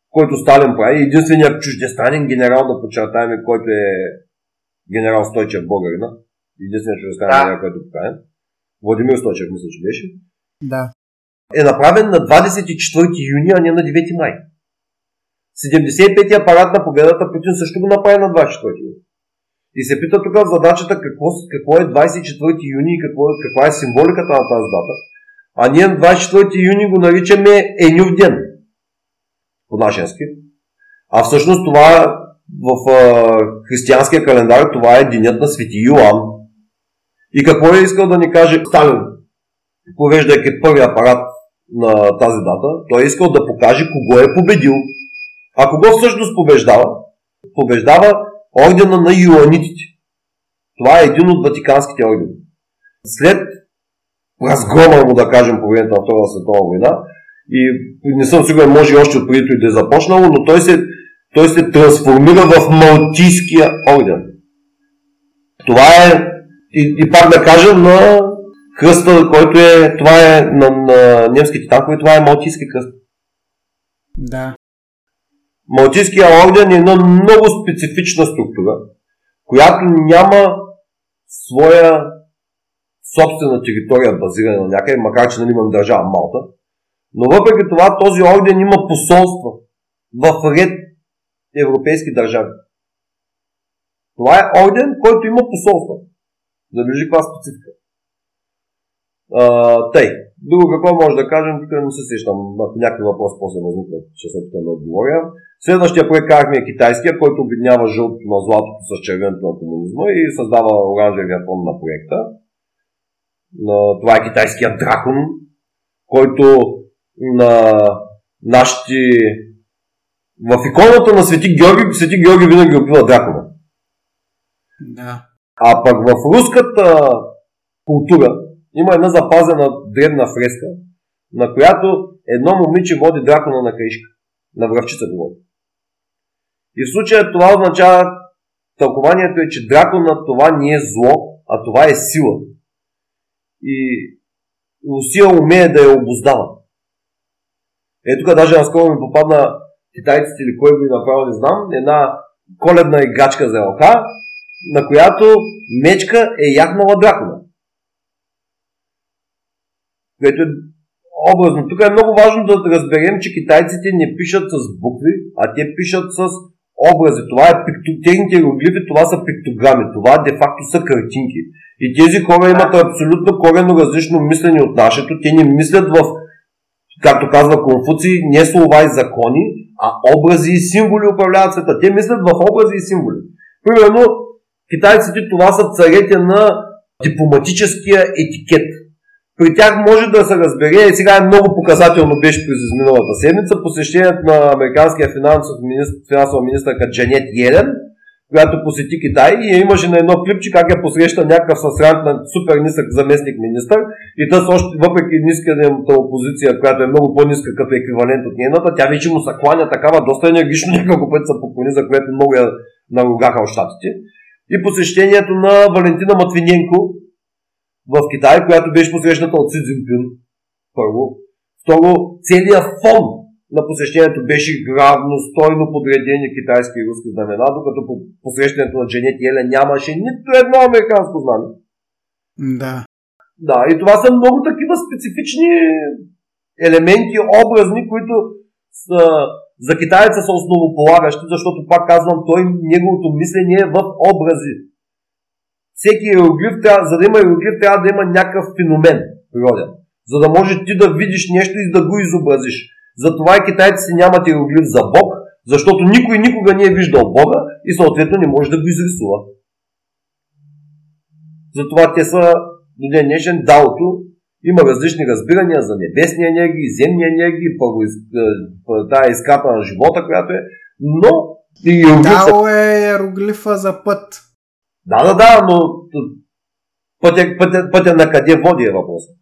който Сталин прави, единственият чуждестранен генерал, да подчертаем, който е генерал Стойчев българина, единственият чуждестранен да. генерал, който е поканен, Владимир Стойчев, мисля, че беше. Да е направен на 24 юни, а не на 9 май. 75-я парад на победата Путин също го направи на 24 юни. И се пита тук задачата какво, какво е 24 юни и какво, каква е символиката на тази дата. А ние на 24 юни го наричаме Енюв ден. По-нашенски. А всъщност това в а, християнския календар това е денят на свети Йоан. И какво е искал да ни каже Сталин, повеждайки първия апарат на тази дата, той е искал да покаже кого е победил. А кого всъщност побеждава? Побеждава ордена на юанитите. Това е един от ватиканските ордени. След разгрома му, да кажем, по времето на Втората световна война, и не съм сигурен, може и още от преди да е започнало, но той се, той се трансформира в Малтийския орден. Това е, и, и пак да кажем, на кръста, който е, това е на, на немските танкове, това е Малтийски кръст. Да. Малтийския орден е една много специфична структура, която няма своя собствена територия базирана на някъде, макар че нали имам държава Малта. Но въпреки това този орден има посолства в ред европейски държави. Това е орден, който има посолства. Забележи каква специфика. А, тъй, Друго какво може да кажем, тук не се сещам, ако някакви въпрос после възникнат, ще се опитам да отговоря. Следващия проект казахме е китайския, който обединява жълтото на златото с червеното на комунизма и създава оранжевия фон на проекта. Това е китайският дракон, който на нашите в иконата на Свети Георги, Свети Георги винаги опива дракона. Да. А пък в руската култура има една запазена древна фреска, на която едно момиче води дракона на кришка. На връвчица го води. И в случая това означава, тълкованието е, че дракона това не е зло, а това е сила. И Русия умее да я обоздава. Ето тук даже наскоро ми попадна китайците или кой го направил, не знам, една коледна играчка за ЛК, на която мечка е яхнала дракона което е образно. Тук е много важно да разберем, че китайците не пишат с букви, а те пишат с образи. Това е пикто... техните иероглифи, това са пиктограми. Това де-факто са картинки. И тези хора имат абсолютно корено различно мислене от нашето. Те не мислят в, както казва Конфуций, не слова и закони, а образи и символи управляват света. Те мислят в образи и символи. Примерно, китайците това са царете на дипломатическия етикет при тях може да се разбере, и сега е много показателно беше през изминалата седмица, посещението на американския финансов министр, финансова министърка Джанет Йелен, която посети Китай и имаше на едно клипче как я посреща някакъв с на супер нисък заместник министър и тъс още, въпреки ниската опозиция, която е много по-ниска като еквивалент от нейната, тя вече му се кланя такава доста енергично няколко пъти се поклони, за което много я наругаха от щатите. И посещението на Валентина Матвиненко, в Китай, която беше посрещната от Си Цзинпин. Първо. Второ, целият фон на посещението беше равностойно подредени китайски и руски знамена, докато по посрещането на Дженет Еле нямаше нито едно американско знаме. Да. Да, и това са много такива специфични елементи, образни, които са, за китайца са основополагащи, защото пак казвам, той, неговото мислене е в образи всеки иероглиф, трябва, за да има иероглиф, трябва да има някакъв феномен природен. За да може ти да видиш нещо и да го изобразиш. Затова и китайците нямат иероглиф за Бог, защото никой никога не е виждал Бога и съответно не може да го изрисува. Затова те са до ден днешен даото има различни разбирания за небесни енергии, земни енергии, първо из, тая изката на живота, която е, но Дао е иероглифа за път. Да, да, да, но пътя, пътя, пътя на къде води е въпросът.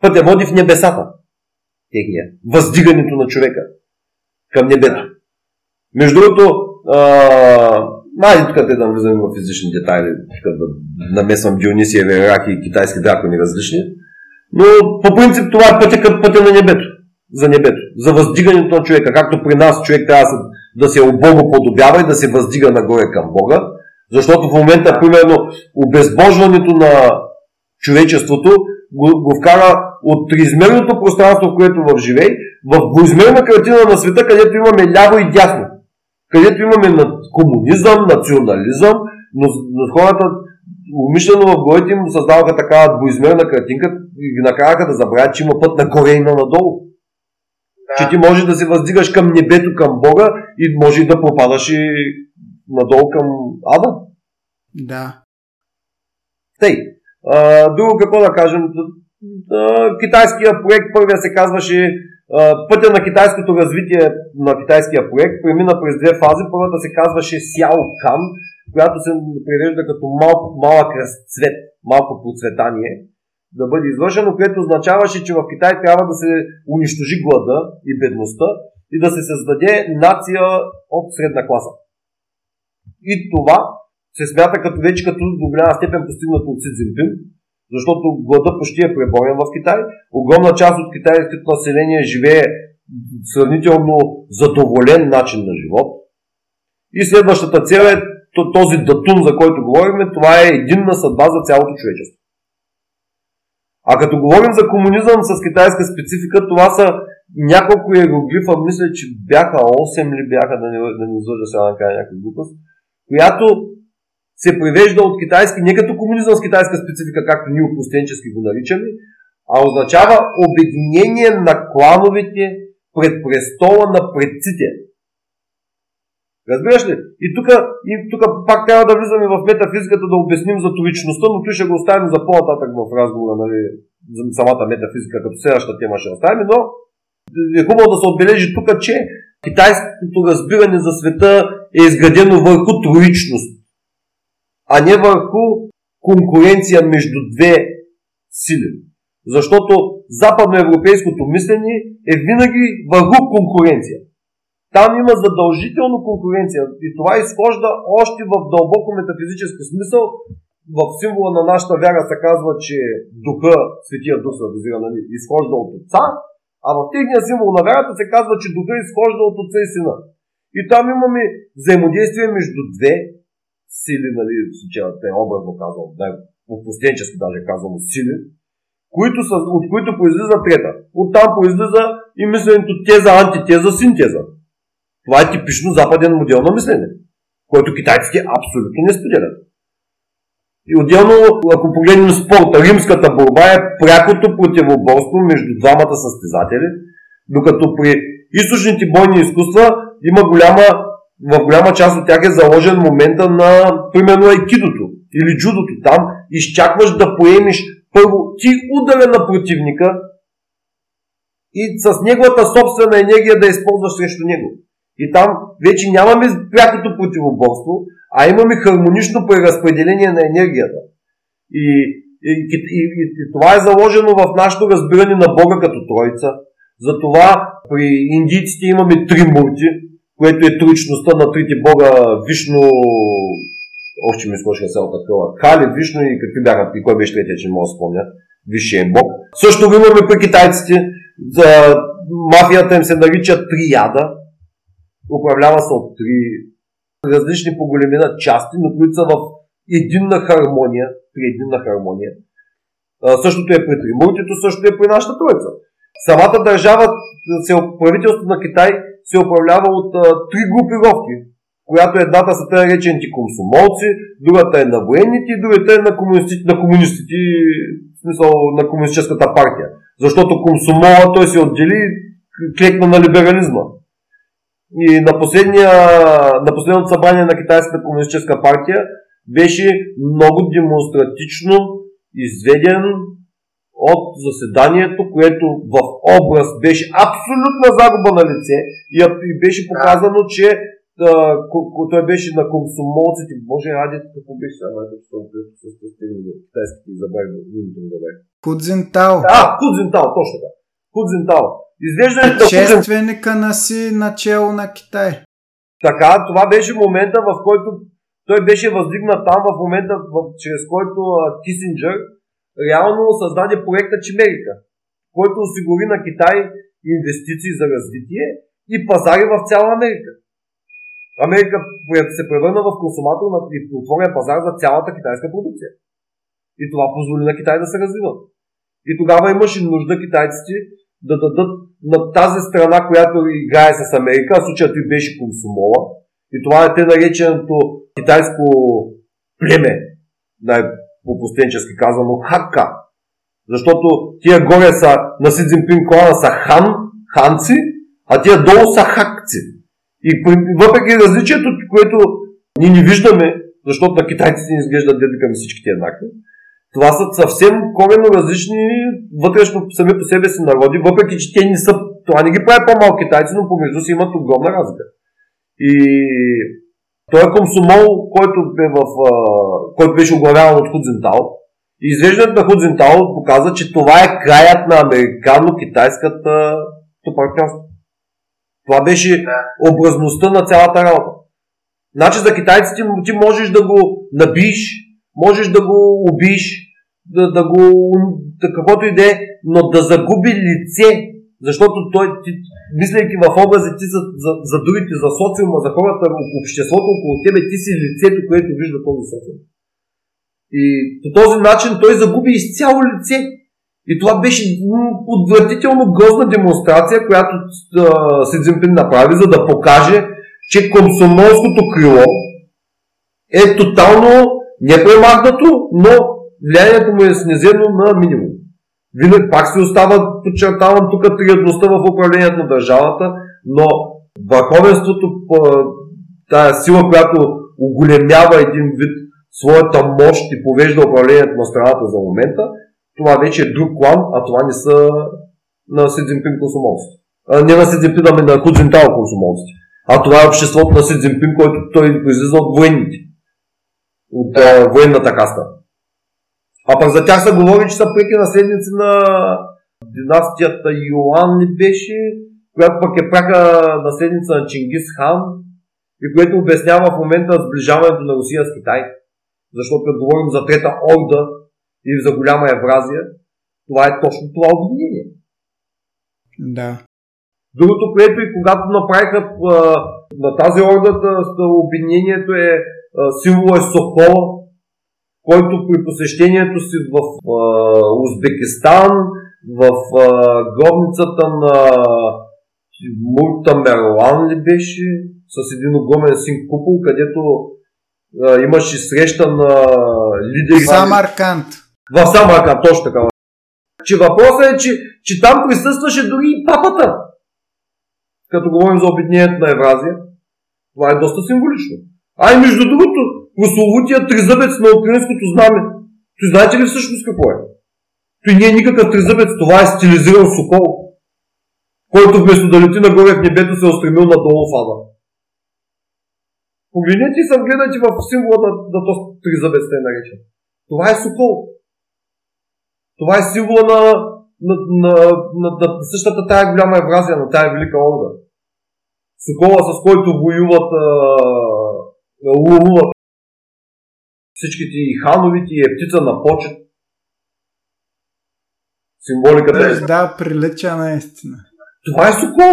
Пътя води в небесата. Техния. Въздигането на човека към небето. Между другото, Майде тук да влизаме в физични детайли, тук да намесвам Дионисия, Верахи и китайски дракони различни. Но по принцип това е пътя към пътя на небето. За небето. За въздигането на човека. Както при нас човек трябва да се обогоподобява и да се въздига нагоре към Бога. Защото в момента, примерно, обезбожването на човечеството го, го вкара от триизмерното пространство, в което в живей, в двоизмерна картина на света, където имаме ляво и дясно. Където имаме комунизъм, национализъм, но, но хората умишлено в главите им създаваха такава двоизмерна картинка и ги накараха да забравят, че има път нагоре и на надолу. Да. Че ти можеш да се въздигаш към небето, към Бога и може да пропадаш и надолу към Ада. Да. Тъй, а, друго какво да кажем? А, китайския проект, първия се казваше а, Пътя на китайското развитие на китайския проект премина през две фази. Първата се казваше Сяо Кан, която се превежда като малко, малък разцвет, малко процветание да бъде извършено, което означаваше, че в Китай трябва да се унищожи глада и бедността и да се създаде нация от средна класа. И това се смята като вече като до голяма степен постигнато от Си Цзинпин, защото глада почти е преборен в Китай. Огромна част от китайското население живее сравнително задоволен начин на живот. И следващата цел е този датун, за който говорим, това е единна съдба за цялото човечество. А като говорим за комунизъм с китайска специфика, това са няколко иероглифа, мисля, че бяха 8 ли бяха, да не, да не излъжа сега да кажа някаква глупост, която се превежда от китайски, не като комунизъм с китайска специфика, както ние опустенчески го наричаме, а означава обединение на клановете пред престола на предците. Разбираш ли? И тук и тук пак трябва да влизаме в метафизиката да обясним за товичността, но той ще го оставим за по-нататък в разговора, нали, за самата метафизика, като следващата тема ще оставим, но е хубаво да се отбележи тук, че китайското разбиране за света е изградено върху троичност, а не върху конкуренция между две сили. Защото западноевропейското мислене е винаги върху конкуренция. Там има задължително конкуренция и това изхожда още в дълбоко метафизически смисъл. В символа на нашата вяра се казва, че духа, светия дух се нали, изхожда от отца, а в техния символ на вярата се казва, че духа изхожда от отца и сина. И там имаме взаимодействие между две сили, нали, те образно казвам, да, постенчески даже казвам сили, които са, от които произлиза трета. Оттам произлиза и мисленето теза, антитеза, синтеза. Това е типично западен модел на мислене, който китайците абсолютно не споделят. И отделно, ако погледнем спорта, римската борба е прякото противоборство между двамата състезатели, докато при източните бойни изкуства има голяма, в голяма част от тях е заложен момента на, примерно, айкидото или джудото. Там изчакваш да поемиш първо ти удаля на противника и с неговата собствена енергия да използваш срещу него. И там вече нямаме прякото противоборство, а имаме хармонично преразпределение на енергията. И, и, и, и, и това е заложено в нашето разбиране на Бога като Троица. Затова при индийците имаме три мурти, което е троичността на трите Бога Вишно, още ми скочи се такова, Кали, Вишно и какви бяха, и кой беше третия, че мога да спомня, Висшия Бог. Също го имаме при китайците, за мафията им се нарича Трияда, управлява се от три различни по големина части, но които са в единна хармония, при единна хармония. същото е при Тримуртито, същото е при нашата троица. Самата държава, правителството на Китай се управлява от а, три групировки, която едната са те наречените комсомолци, другата е на военните и другата е на комунистите, на комунистите, в смисъл на комунистическата партия. Защото комсомола той се отдели клекна на либерализма. И на, на последното събрание на Китайската комунистическа партия беше много демонстратично изведен от заседанието, което в образ беше абсолютна загуба на лице и беше показано, че да, той беше на комсомолците. Може ради какво беше сега, с китайските забрави, името му забрави. Кудзинтао. А, Кудзинтао, точно така. Кудзинтао. Изглеждането на Чественика на си начало на Китай. Така, това беше момента, в който той беше въздигнат там, в момента, в, чрез който Кисинджър реално създаде проекта Чимерика, който осигури на Китай инвестиции за развитие и пазари в цяла Америка. Америка се превърна в консуматор на отворен пазар за цялата китайска продукция. И това позволи на Китай да се развива. И тогава имаше нужда китайците да дадат на тази страна, която играе с Америка, а случаят и беше Комсомола. И това е те нареченото китайско племе, най-попустенчески казано, Хака. Защото тия горе са на Си Цзинпин клана са хан, ханци, а тия долу са хакци. И въпреки различието, което ние не виждаме, защото на китайците ни изглеждат дедика ми всичките еднакви, това са съвсем коренно различни вътрешно сами по себе си народи, въпреки че те не са, това не ги прави по-малко китайци, но помежду си имат огромна разлика. И той е комсомол, който, е в, който беше оглавяван от Худзентал. И извеждането на Худзентал показва, че това е краят на американо-китайската партньорство. Това беше образността на цялата работа. Значи за китайците ти можеш да го набиш, можеш да го убиш, да, да го, да, каквото и да е, но да загуби лице, защото той, ти, мисляйки в образи ти за, за, за другите, за социума, за хората, обществото около тебе, ти си лицето, което вижда този социум. И по този начин той загуби изцяло лице. И това беше отвратително грозна демонстрация, която Си Цзинпин направи, за да покаже, че комсомолското крило е тотално непремахнато, но влиянието му е снизено на минимум. Винаги пак си остава, подчертавам тук триедността в управлението на държавата, но върховенството, тая сила, която оголемява един вид своята мощ и повежда управлението на страната за момента, това вече е друг клан, а това не са на Сидзинпин консумолци. Не на Сидзинпин, ами на Кудзинтао консумолци. А това е обществото на Сидзинпин, който той произлиза от военните. От да. военната каста. А пък за тях са говори, че са преки наследници на династията Йоан ли беше, която пък е прака наследница на Чингис Хан и което обяснява в момента сближаването на Русия с Китай. Защото като говорим за трета орда и за голяма Евразия, това е точно това обединение. Да. Другото, което и когато направиха на тази орда, обединението е символ е Сокола, който при посещението си в Узбекистан, в гробницата на Мурта Мерлан ли беше, с един огромен син купол, където а, имаше среща на лидери. В Самарканд. В Самарканд, точно така. Че въпросът е, че, че там присъстваше дори и папата. Като говорим за обединението на Евразия. Това е доста символично. А и между другото, прословутия тризъбец на украинското знаме. Той знаете ли всъщност какво е? Той не е никакъв тризъбец, това е стилизиран сокол, който вместо да лети нагоре в небето се е устремил надолу в ада. Погледнете и съм гледате в символа на, на този тризъбец, е наречен. Това е сокол. Това е символа на, на, на, на, на, на същата тая голяма Евразия, на тая велика орда. Сокола, с който воюват ловуват всичките и хановите и е птица на почет. Символиката е. Да, прилича наистина. Това е сокол.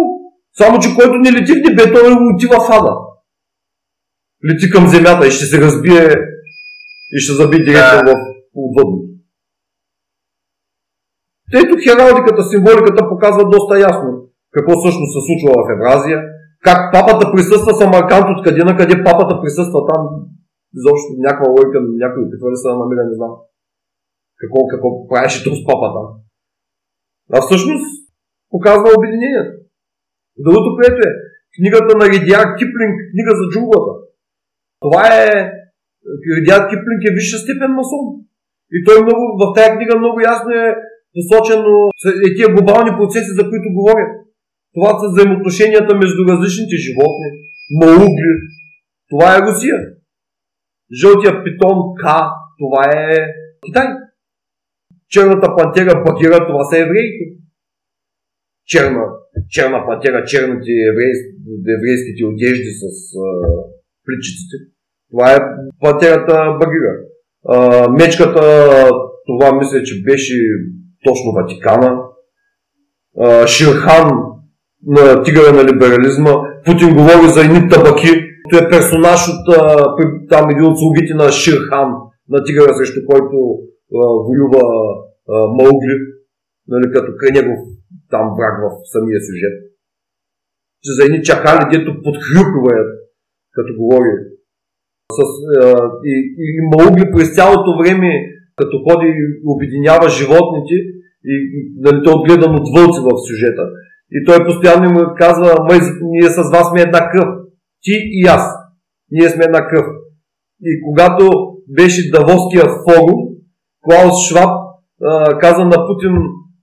Само, че който не лети в небето, той отива в ада лети към земята и ще се разбие и ще забие директно да. в отвъдното. Ето хералдиката, символиката показва доста ясно какво всъщност се случва в Евразия, как папата присъства Самарканд, откъде на къде папата присъства там, изобщо някаква лойка, някой опитва ли се намира, не знам. Какво, какво правеше този папа там. А всъщност показва обединението. Другото, което е книгата на Ридиар Киплинг, книга за джунглата. Това е... Редият Киплинг е висша степен масон. И той много, в тази книга много ясно е посочено е тия глобални процеси, за които говоря. Това са взаимоотношенията между различните животни, маугли. Това е Русия. Жълтия питон К, това е Китай. Черната пантера Багира, това са евреите. Черна, черна пантера, черните еврейски, еврейските одежди с плечиците. Това е пантерата Багира. А, мечката, това мисля, че беше точно Ватикана. А, Ширхан на тигъра на либерализма. Путин говори за едни табаки. Той е персонаж от там един от слугите на Ширхан, на тигъра, срещу който а, воюва а, Маугли, нали, като край негов там враг в самия сюжет. Че за едни чакали, дето подхрюкваят, като говори с, а, и, и Маугли през цялото време, като ходи и обединява животните, и, и нали, той е отгледан от вълци в сюжета. И той постоянно му казва, ние с вас сме една кръв. Ти и аз. Ние сме една кръв. И когато беше Давоския форум, Клаус Шваб а, каза на Путин,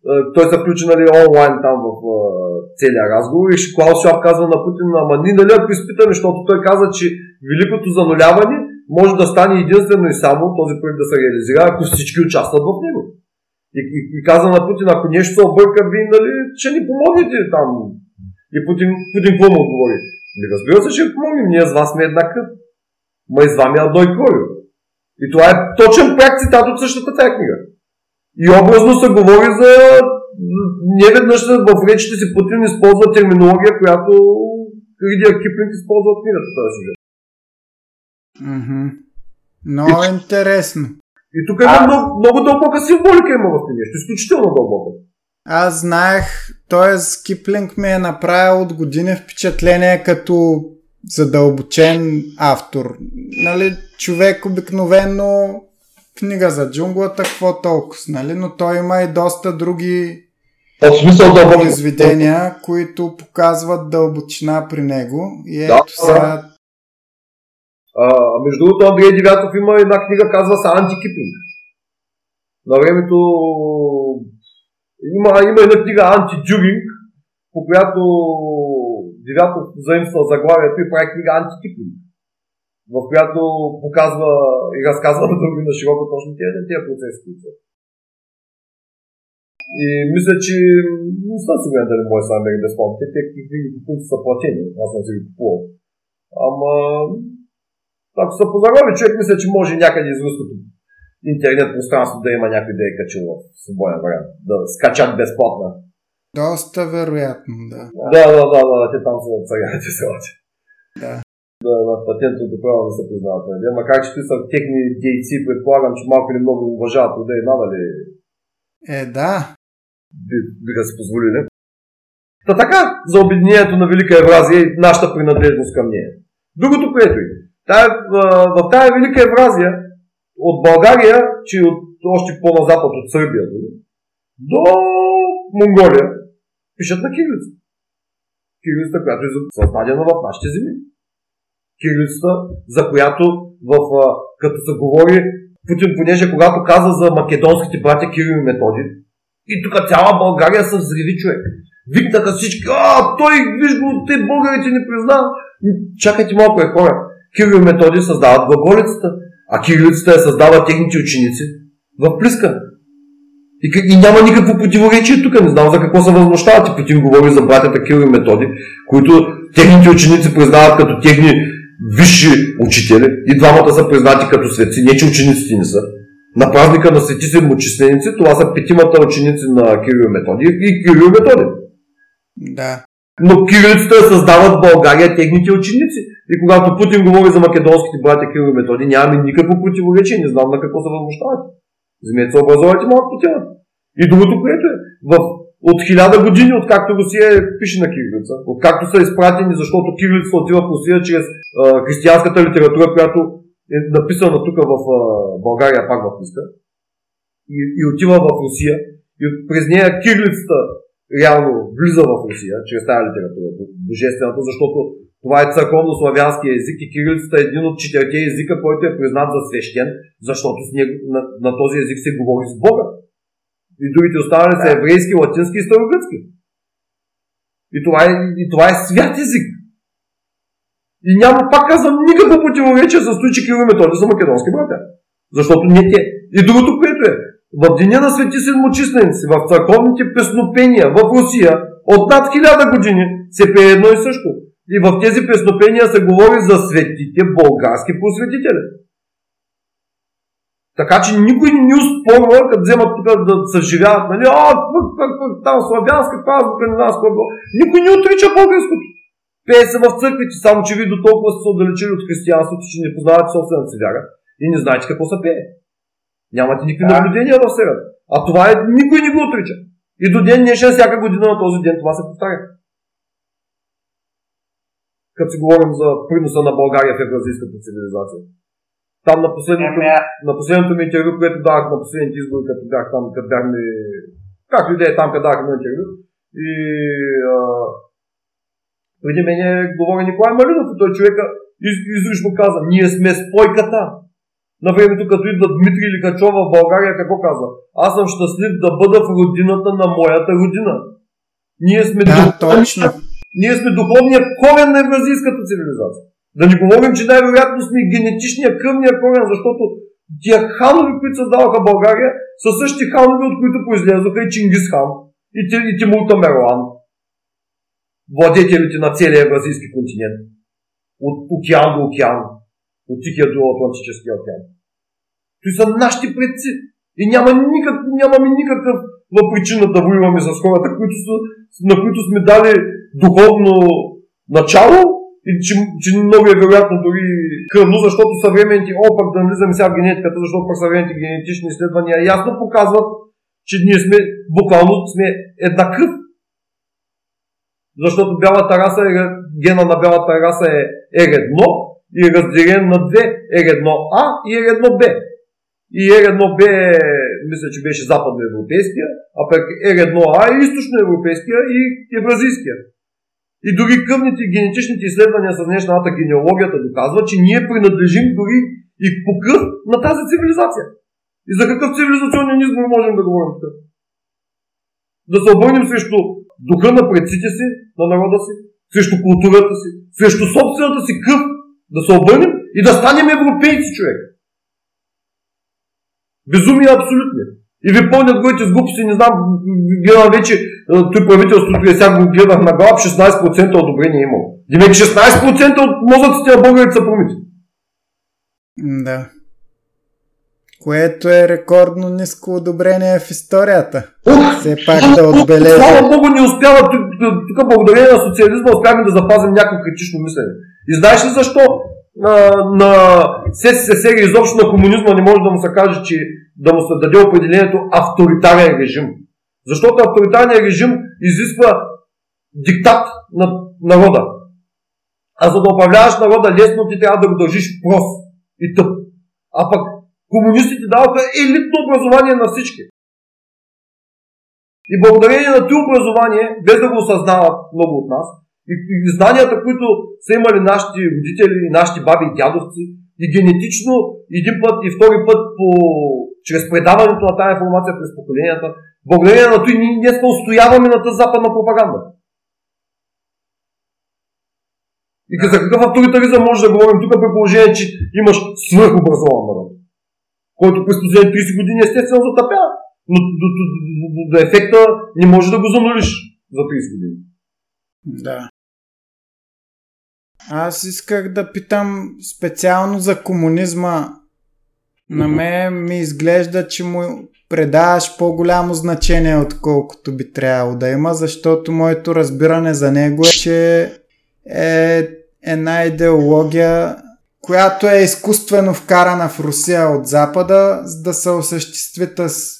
а, той се включи нали, онлайн там в а, целия разговор и Клаус Шваб каза на Путин, ама ние нали ако изпитаме, защото той каза, че великото зануляване може да стане единствено и само този проект да се реализира, ако всички участват в него. И, и, и каза на Путин, ако нещо се обърка, вие нали, ще ни помогнете там. И Путин, Путин какво му отговори? Не разбира се, ще помогнем, ние с вас сме една кръв. Ма и с вами Адой Крою. И това е точен пряк цитат от същата тази книга. И образно се говори за не веднъж в речите си Путин използва терминология, която Ридия Киплинг използва от книгата тази сюжет. Mm-hmm. Много и, интересно. И тук има а... много, много дълбока символика има в нещо, изключително дълбока. Аз знаех, т.е. Киплинг ми е направил от години впечатление като задълбочен автор. Нали, човек обикновено книга за джунглата, какво толкова, нали? Но той има и доста други в смисъл да произведения, които показват дълбочина при него. И ето да, сега... А, между другото, Андрей Девятов има една книга, казва се Антикипинг. На времето има, има една книга Антидюринг, по която Девятов заимства заглавието и прави книга Антикипинг в която показва и разказва на други на широко точно тези, тези процеси, които са. И мисля, че не съм сигурен дали може да намери безплатно. Те книги по са платени. Аз съм си ги купувал. Ама, ако са позарови човек, мисля, че може някъде из руското интернет пространство да има някой да е качил в свободен вариант. Да скачат безплатно. Доста вероятно, да. Да, да, да, да, те там са царяните селата. Да. Да, на патентното право не се признават. Нали? Макар, че са техни дейци, предполагам, че малко или много уважават да е надали. Е, да. Би, биха си позволили. Та така, за обединението на Велика Евразия и нашата принадлежност към нея. Другото, което е, в тази Велика Евразия, от България, че от, още по-назапад от Сърбия дори, до Монголия, пишат на кирилица. Кирилицата, която е създадена в нашите земи кирилицата, за която в, като се говори Путин, понеже когато каза за македонските братя Кирил и Методи, и тук цяла България се взриви човек. Викнаха всички, а, той, виж го, те българите не признават. Чакайте малко е хора. Кирил и Методи създават глаголицата, а кирилицата я създава техните ученици в Плиска. И, и няма никакво противоречие тук. Не знам за какво се възмущавате. Путин говори за братята Кирил и Методи, които техните ученици признават като техни висши учители и двамата са признати като светци, не че учениците не са. На празника на свети седмочисленици, това са петимата ученици на Кирил и Методи и Кирил и Методи. Да. Но кирилицата създават България техните ученици. И когато Путин говори за македонските братя Кирил и Методи, нямаме никакво противоречие. Не знам на какво се възмущавате. Вземете се образовайте малко по. И другото, което е, в от хиляда години, откакто Русия е пише на кирилица, откакто са изпратени, защото кирилица отива в Русия чрез а, християнската литература, която е написана тук в а, България, пак в Писка, и, и отива в Русия, и през нея кирилицата реално влиза в Русия, чрез тази литература, божествената, защото това е църковно-славянския език и кирилицата е един от четирите езика, който е признат за свещен, защото с него, на, на този език се говори с Бога. И другите останали са еврейски, латински и старогръцки. И това, е, и това е свят език. И няма, пак казвам, никакво противоречие с че Кирил и Методи са македонски братя. Защото не те. И другото, което е, в деня на свети седмочисленици, в църковните песнопения в Русия, от над хиляда години се пее едно и също. И в тези песнопения се говори за светите български просветители. Така че никой не успорва, като вземат тук да съживяват, нали, а, как, как, как, там славянска азбука, не знам какво Никой не отрича българското. Пее се в църквите, само че ви до толкова са се отдалечили от християнството, че не познавате собствената си вяра и не знаете какво са пее. Нямате никакви наблюдения в сферата. А това е, никой не го отрича. И до ден днешен, всяка година на този ден това се повтаря. Като си говорим за приноса на България в евразийската цивилизация. Там на последното, ами, на последното ми интервю, което давах на последните избори, като бях там, като бяхме, както и да е там, като давах едно интервю. И а, преди мен говори Николай Малинов той човека из, изрично каза, ние сме спойката. На времето, като идва Дмитрий Ликачов в България, какво казва? Аз съм щастлив да бъда в родината на моята родина. Ние сме, да, точно. ние сме духовният корен на евразийската цивилизация. Да не говорим, че най-вероятно сме генетичния кръвния корен, защото тия ханови, които създаваха България, са същите ханови, от които произлязоха и Чингис хан, и, и Тимур Тамерлан, владетелите на целия евразийски континент. От океан до океан, от Тихия до Атлантическия океан. Той са нашите предци. И няма никак, нямаме никакъв причина да воюваме с хората, които са, на които сме дали духовно начало и че, че много е вероятно дори кръвно, защото съвременните, о, пък да влизаме сега в генетиката, защото пък съвременните генетични изследвания ясно показват, че ние сме, буквално сме една кръв. Защото бялата раса е, гена на бялата раса е R1 и е разделен на две R1A и R1B. и R1B, мисля, че беше западноевропейския, а пък R1A е източноевропейския и евразийския. И дори къвните генетичните изследвания с днешната генеалогията доказват, че ние принадлежим дори и по кръв на тази цивилизация. И за какъв цивилизационен избор можем да говорим тук? Да се обърнем срещу духа на предците си, на народа си, срещу културата си, срещу собствената си кръв, да се обърнем и да станем европейци, човек. Безумие абсолютно. И ви пълнят гоите с глупости, не знам, гледам вече, той правителството и сега го гледах на глав, 16% одобрение имало. Демек 16% от мозъците на българите са промити. Да. Което е рекордно ниско одобрение в историята. Ух, Все пак да отбележа. Слава Богу, не успява. Тук благодарение на социализма успяхме да запазим някакво критично мислене. И знаеш ли защо на, на СССР и изобщо на комунизма не може да му се каже, че да му се даде определението авторитарен режим? Защото авторитарният режим изисква диктат на народа. А за да управляваш народа лесно, ти трябва да го държиш прост и тъп. А пък комунистите даваха елитно образование на всички. И благодарение на това образование, без да го осъзнават много от нас, и, и знанията, които са имали нашите родители, нашите баби и дядовци, и генетично един път и втори път по, чрез предаването на тази информация през поколенията, благодарение на това ние днес устояваме на тази западна пропаганда. И за какъв авторитаризъм може да говорим тук при положение, че имаш свръхобразован народ, който през последните 30 години естествено затъпява. Но до, до, до, до, до ефекта не може да го занулиш за 30 години. Да. Аз исках да питам специално за комунизма. На мен ми изглежда, че му предаваш по-голямо значение, отколкото би трябвало да има, защото моето разбиране за него е, че е една идеология, която е изкуствено вкарана в Русия от Запада, за да се осъществи с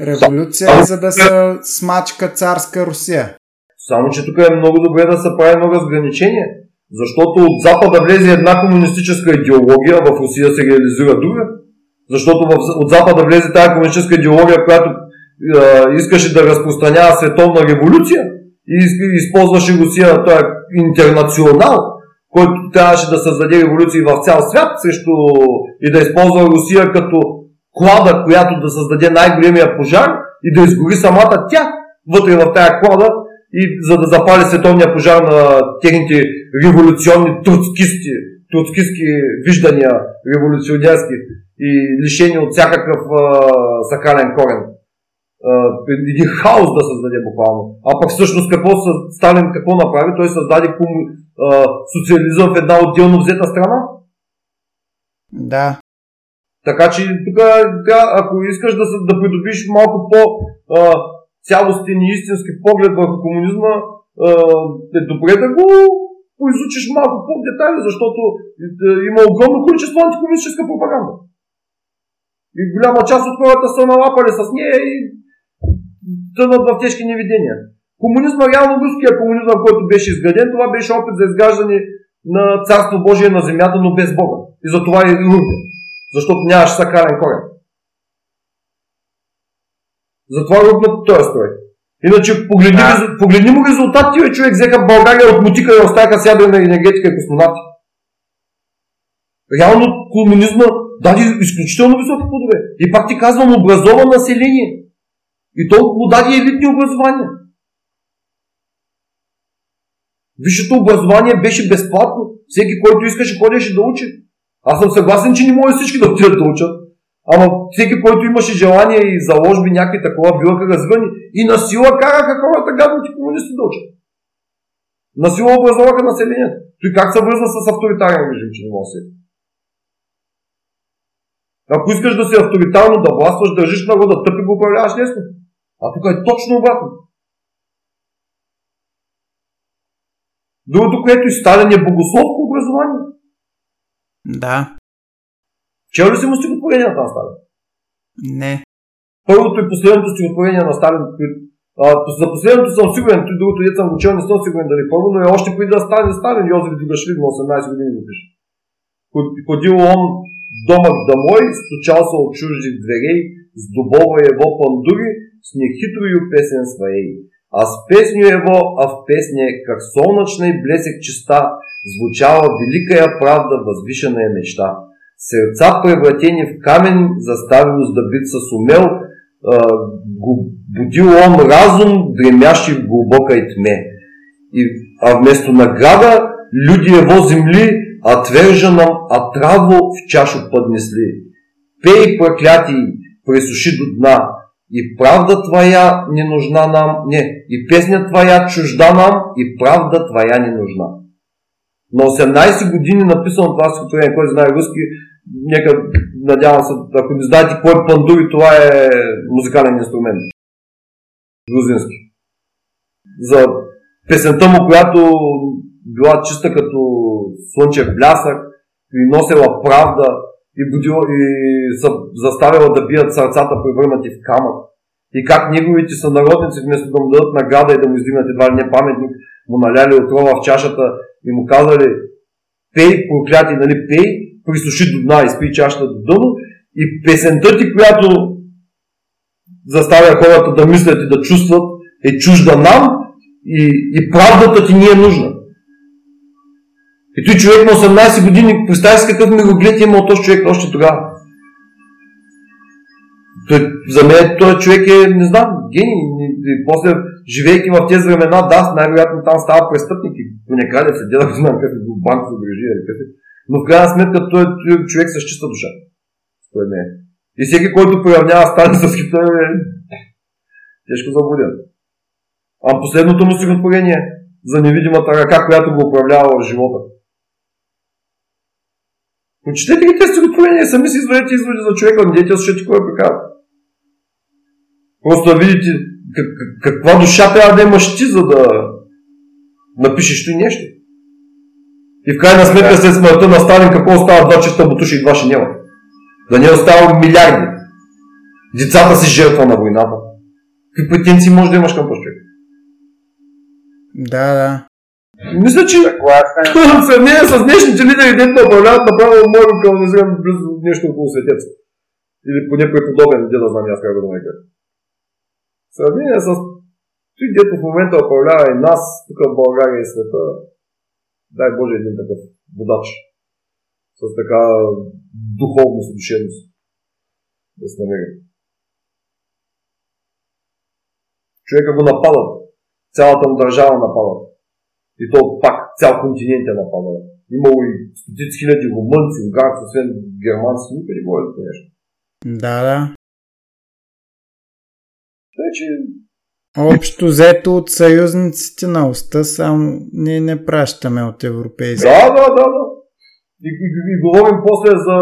революция, за да се смачка царска Русия. Само, че тук е много добре да се прави много разграничение. Защото от Запада влезе една комунистическа идеология, в Русия се реализира друга. Защото от Запада влезе тази комунистическа идеология, която е, искаше да разпространява световна революция и използваше Русия, той е интернационал, който трябваше да създаде революции в цял свят срещу и да използва Русия като клада, която да създаде най-големия пожар и да изгори самата тя вътре в тази клада и за да запали световния пожар на техните революционни троцкисти, троцкистски виждания, революционерски и лишени от всякакъв а, сакален корен. А, един хаос да създаде буквално. А пък всъщност какво Сталин какво направи? Той създаде кум, а, социализъм в една отделно взета страна. Да. Така че тук, ако искаш да, да придобиш малко по а, цялостен и истински поглед върху комунизма, е добре да го поизучиш малко по-детайли, защото е, има огромно количество антикомунистическа пропаганда. И голяма част от хората са налапали с нея и тънат в тежки невидения. Комунизма, реално руския комунизъм, който беше изграден, това беше опит за изграждане на Царство Божие на земята, но без Бога. И затова е рурден. Защото нямаше сакрален корен. Затова рухна този строй. Иначе погледни, да. погледни му резултатите, човек взеха България от мутика и оставяха с ядрена енергетика и космонавти. Реално комунизма даде изключително високи плодове. И пак ти казвам, образовано население. И то му даде елитни образования. Висшето образование беше безплатно. Всеки, който искаше, ходеше да учи. Аз съм съгласен, че не може всички да отидат да учат. Ама всеки, който имаше желание и заложби някакви такова, биваха развъни и на сила караха хората гадните комунисти учат. На сила образуваха населението. Той как се връзва с авторитарен режим, че не може. Ако искаш да си авторитарно да властваш, държиш народа, тъпи го управляваш лесно. А тук е точно обратно. Другото, което и Сталин е богослов образование. Да. Чел ли си му стихотворенията на Сталин? Не. Първото и последното стихотворение на Сталин, а, за последното съм сигурен, той другото дете съм го чел, не съм сигурен дали първо, но е още преди да стане Сталин, Йозеф Дигашвили на 18 години го пише. Ходил он домък домой, стучал се от чужди дверей, с дубова его пандури, с нехитрую песен своей. А с песню его, а в песне, как солнечный блесек чиста, звучала великая правда, возвышенная мечта. Сердца, превратени в камень, заставил сдобиться сумел, э, будил он разум, дремящий в глубокой тьме. И, а вместо награда люди его земли отверженном отраву в чашу поднесли. Пей, проклятий, присуши до дна, и правда твоя не нужна нам, не, и песня твоя чужда нам, и правда твоя не нужна. На 18 години написано това стихотворение, кой знае руски, нека, надявам се, ако не знаете кой е пандури, това е музикален инструмент. Грузински. За песента му, която била чиста като слънчев блясък, и носила правда, и, будила, и са заставила да бият сърцата, превърнати в камък. И как неговите сънародници, вместо да му дадат награда и да му издигнат едва ли не паметник, му наляли отрова в чашата и му казали пей, прокляти, нали, пей, присуши до дна, изпи чашата до дъно и песента ти, която заставя хората да мислят и да чувстват, е чужда нам и, и правдата ти ни е нужна. И той човек на 18 години, представя си какъв мироглед е имал този човек още тогава. Той, за мен този човек е, не знам, гений. И после, живейки в тези времена, да, най-вероятно там става престъпник и не краде се деда, знам какъв е банков грежи или какъв Но в крайна сметка той е човек с чиста душа. Според мен. И всеки, който проявнява стане с Хитлер е тежко заблуден. А последното му стихотворение за невидимата ръка, която го управлява в живота. Прочетете ги тези стихотворения, сами си извадете изводи за човека, не дете слушайте кой е казва. Просто да видите как, каква душа трябва да имаш ти, за да напишеш той нещо. И в крайна сметка след смъртта на Сталин какво остава два чиста бутуши и два няма. Да не остава милиарди. Децата си жертва на войната. Какви претенции може да имаш към този човек? Да, да. Мисля, че в сравнение с днешните лидери, дето управляват, направо може да близо нещо около светец. Или поне преподобен, де да знам аз как да нарека. В сравнение с той, дето в момента управлява и нас, тук в България и света, дай Боже един такъв водач с така духовност и да се намери. Човека го нападат. Цялата му държава нападат. И то пак цял континент е нападал. Имало и стотици хиляди румънци, унгарци, освен германци, никъде за нещо. Да, да. Тъй, че... Общо взето от съюзниците на уста, само ние не пращаме от европейски. Да, да, да, да. И, и, и, говорим после за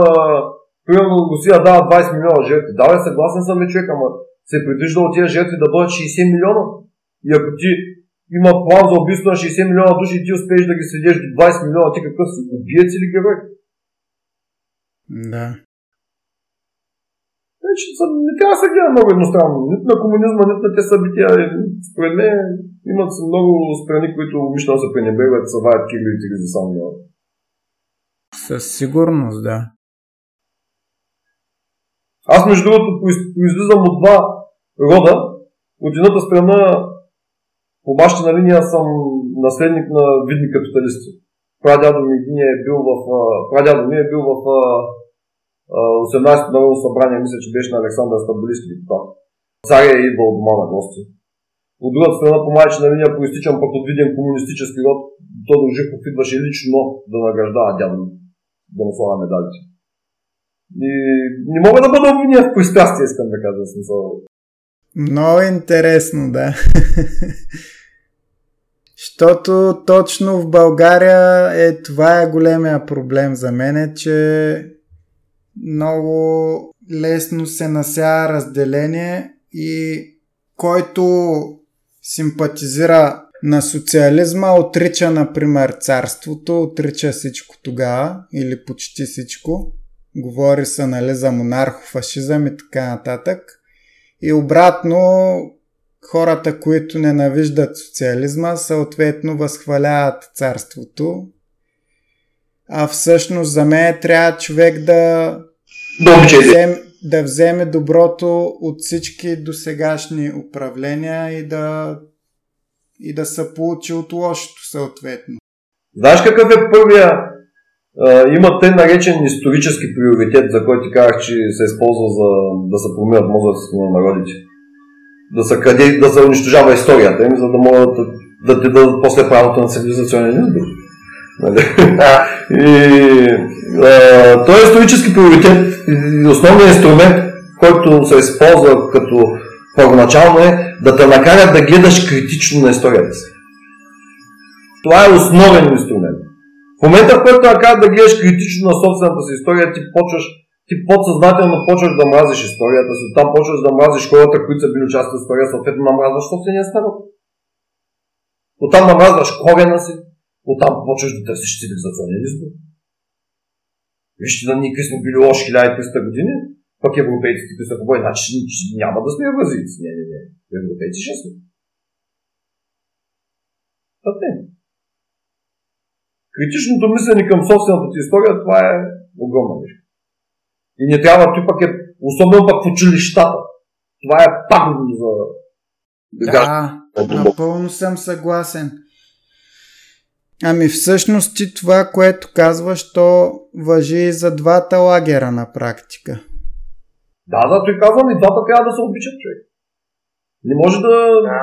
примерно Русия дава 20 милиона жертви. Да, съгласен съм човек, ама се предвижда от тези жертви да бъдат 60 милиона. И ако ти има план за убийство на 60 милиона души и ти успееш да ги сведеш до 20 милиона, ти какъв си? Убиец или герой? Да. Значи, не трябва да се гледа много едностранно. Нито на комунизма, нито на тези събития. Според мен имат много страни, които умишлено се пренебрегват, се ваят тигри за само Със сигурност, да. Аз, между другото, произлизам от два рода. От едната страна по бащина линия съм наследник на видни капиталисти. Прадядо ми е бил в, прадядо ми е бил в 18-то народно събрание, мисля, че беше на Александър Стабулиски депутат. Царя е идвал дома на гости. От другата страна по майчина линия проистичам пък от виден комунистически род. Тодор Живков идваше лично да награждава дядо да му слага медалите. И не мога да бъда обвиня в пристрастие, искам да кажа смисъл. Много интересно, да. Защото точно в България е това е големия проблем за мен, е, че много лесно се нася разделение и който симпатизира на социализма, отрича, например, царството, отрича всичко тогава или почти всичко. Говори се нали, за монархофашизъм и така нататък. И обратно, хората, които ненавиждат социализма, съответно възхваляват царството. А всъщност за мен трябва човек да да вземе, да вземе доброто от всички досегашни управления и да и да се получи от лошото съответно. Знаеш какъв е първия има те наречен исторически приоритет, за който ти казах, че се използва за да се променят мозъците на народите. Да се, краде, да се унищожава историята им, за да могат да, да ти дадат после правото на цивилизационен избор. Нали? И, а, той е исторически приоритет и основният инструмент, който се използва като първоначално е да те накарат да гледаш критично на историята си. Това е основен инструмент. В момента, в който накарат да гледаш критично на собствената си история, ти почваш ти подсъзнателно почваш да мразиш историята си, там почваш да мразиш хората, които са били част от история, съответно намразваш собствения си народ. Оттам намразваш корена си, оттам почваш да търсиш цивилизационен избор. Вижте да ние сме били лоши 1300 години, пък европейците какви са хубави, значи няма да сме евразийци. Не, не, не. Европейци ще сме. Тъпне. Критичното мислене към собствената ти история, това е огромна нещо. И не трябва, ти пък е, особено пък в училищата. Това е пагубно за... Да, напълно съм съгласен. Ами всъщност ти това, което казваш, то въжи и за двата лагера на практика. Да, да, той казвам и двата трябва да се обичат човек. Не може да, да.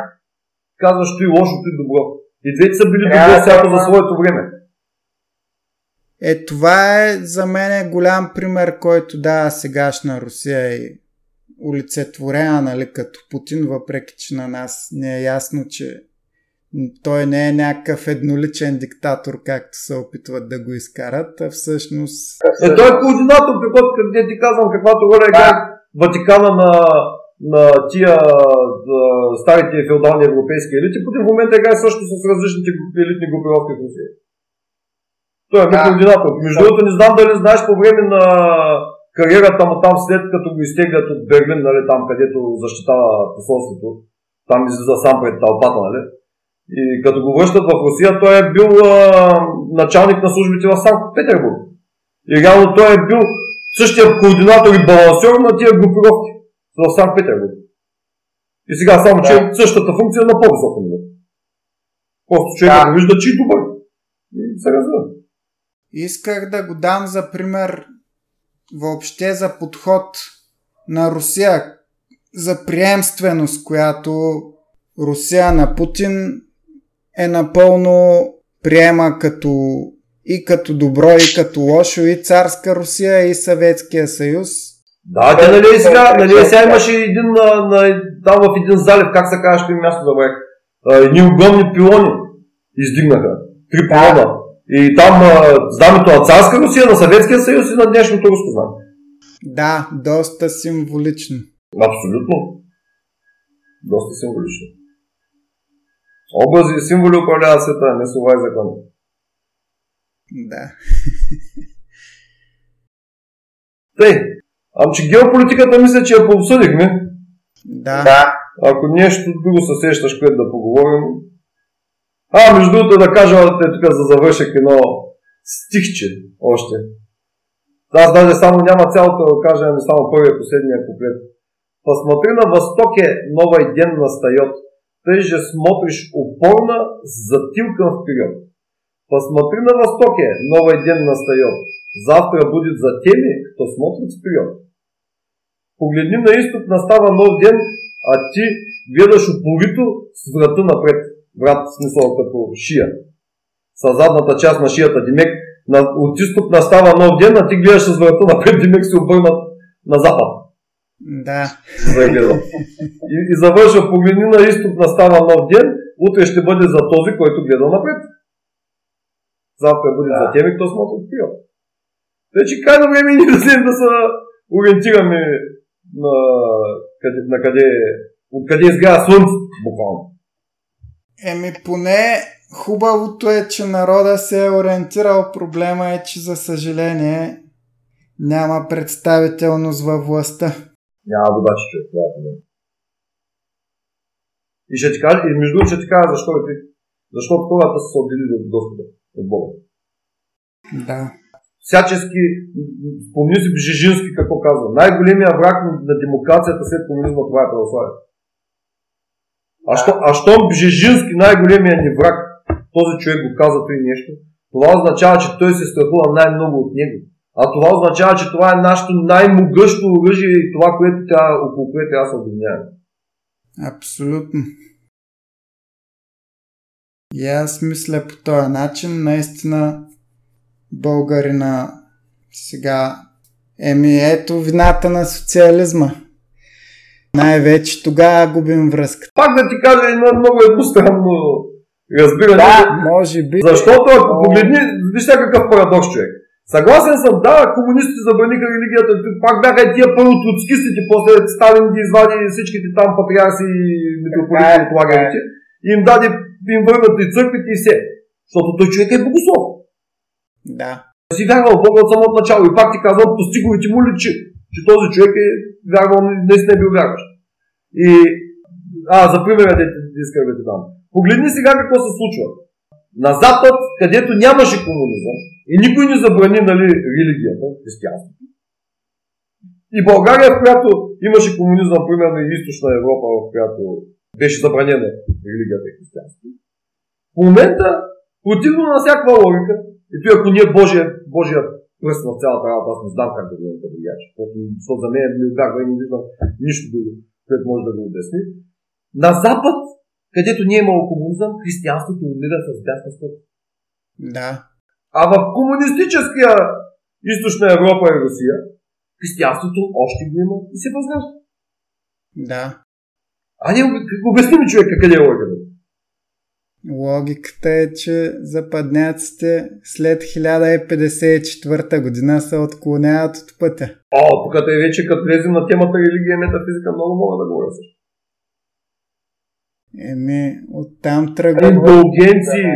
казваш той лошото и добро. И двете са били добро всяко за своето време. Е, това е за мен голям пример, който дава сегашна Русия и олицетворена, нали, като Путин, въпреки че на нас не е ясно, че той не е някакъв едноличен диктатор, както се опитват да го изкарат, а всъщност... Е, той е координатор, каквото къде ти казвам, каквато роля е да. Ватикана на, на тия да, старите феодални европейски елити, Путин в момента играе също с различните елитни групировки в Русия. Той е да. координатор. Между другото, не знам дали знаеш по време на кариерата му там, след като го изтеглят от Берлин, нали, там където защитава посолството, там излиза сам пред тълпата, нали? И като го връщат в Русия, той е бил а, началник на службите в Санкт Петербург. И реално той е бил същия координатор и балансьор на тия групировки в Санкт Петербург. И сега само, че да. същата функция на по-високо ниво. Просто човека да. го вижда, че е добър. И се развива. Исках да го дам за пример въобще за подход на Русия, за приемственост, която Русия на Путин е напълно приема като и като добро, и като лошо, и царска Русия, и Съветския съюз. Да, те нали сега, нали сега имаше един на, на, там в един залив, как се ще място забравих. Едни огромни пилони издигнаха. Три пилона. И там знамето на царска Русия, на Съветския съюз и на днешното руско знаме. Да, доста символично. Абсолютно. Доста символично. Образи и символи управлява света, не слова и закони. Да. Тъй, ами че геополитиката мисля, че я пообсъдихме. Да. да. Ако нещо друго се сещаш, което да поговорим, а, между другото да кажа, те тук за завършек едно стихче още. Аз даже само няма цялото да кажа, ами само първия последния куплет. Посмотри на востоке новый ден настает, ты же смотришь упорно с затылком вперед. Посмотри на востоке, новый ден настает, завтра будет за теми, кто смотрит вперед. Погледни на изток, настава нов ден, а ти гледаш упорито с врата напред врат, смисъл като шия. С задната част на шията Димек, от изток настава нов ден, а ти гледаш с врата напред, Димек се обърнат на запад. Да. И, и завършва, погледни на изток настава нов ден, утре ще бъде за този, който гледа напред. Завтра бъде да. за теми, кто смотри вперед. Тъй, че крайно време ние да да се ориентираме на къде, на къде, откъде изгрява слънцето, буквално. Еми, поне хубавото е, че народа се е ориентирал. Проблема е, че за съжаление няма представителност във властта. Няма водачи, човек, това е проблем. И ще ти кажа, и между другото ще ти кажа защо е Защото хората са се отделили от Господа, от Бога. Да. всячески, спомни си Бжежински какво казва. Най-големия враг на демокрацията след комунизма това е православието. А, що, а щом Бжежински най-големия ни враг, този човек го каза той нещо, това означава, че той се страхува най-много от него. А това означава, че това е нашето най-могъщо оръжие и това, което трябва, около което трябва да се обединяваме. Абсолютно. И аз мисля по този начин, наистина българина сега еми ето вината на социализма. Най-вече тогава губим връзка. Пак да ти кажа едно много едностранно разбиране. Да, може би. Защото ако погледни, виж какъв парадокс човек. Съгласен съм, да, комунистите забраниха религията, пак бяха и тия първо троцкистите, после Сталин ги извади всичките там патриарси и митрополити от лагерите и им даде, им върнат и църквите и все. Защото той човек е богослов. Да. Си вярвал Бога от самото начало и пак ти казвам, по стиговете му личи, че този човек е вярвал, не е бил вярващ. И, а, за пример да искам да ти дам. Погледни сега какво се случва. На Запад, където нямаше комунизъм и никой не забрани нали, религията, християнството, и България, в която имаше комунизъм, примерно и източна Европа, в която беше забранена религията и християнството, в момента, противно на всякаква логика, и той ако ние Божия, Божия пръст в цялата работа, аз не знам как да го другаче, защото за мен ми обягва и не виждам нищо друго, което може да го обясни. На Запад където не е имало комунизъм, християнството умира с дясна скоро. Да. А в комунистическия източна Европа и Русия, християнството още го има и се възражда. Да. А не обясни ми човека къде е логиката. Логиката е, че западняците след 1054 година се отклоняват от пътя. О, тук е вече като влезем на темата религия и метафизика, много мога да говоря също. Еми, оттам тръгва. Индулгенции,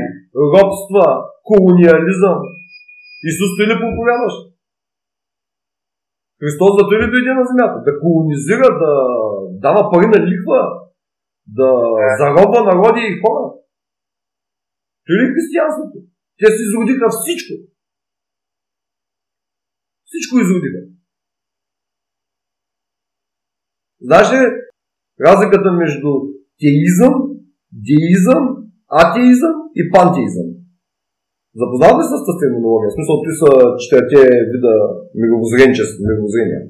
робства, колониализъм. Исус ти ли проповядваш? Христос да ли дойде на земята? Да колонизира, да дава пари на лихва, да заробва народи и хора. Той ли е християнството? Те се изродиха всичко. Всичко изродиха. Знаеш ли разликата между теизъм, деизъм, атеизъм и пантеизъм. Запознат ли с тази терминология? В смисъл, ти са четирите вида мировоззрения.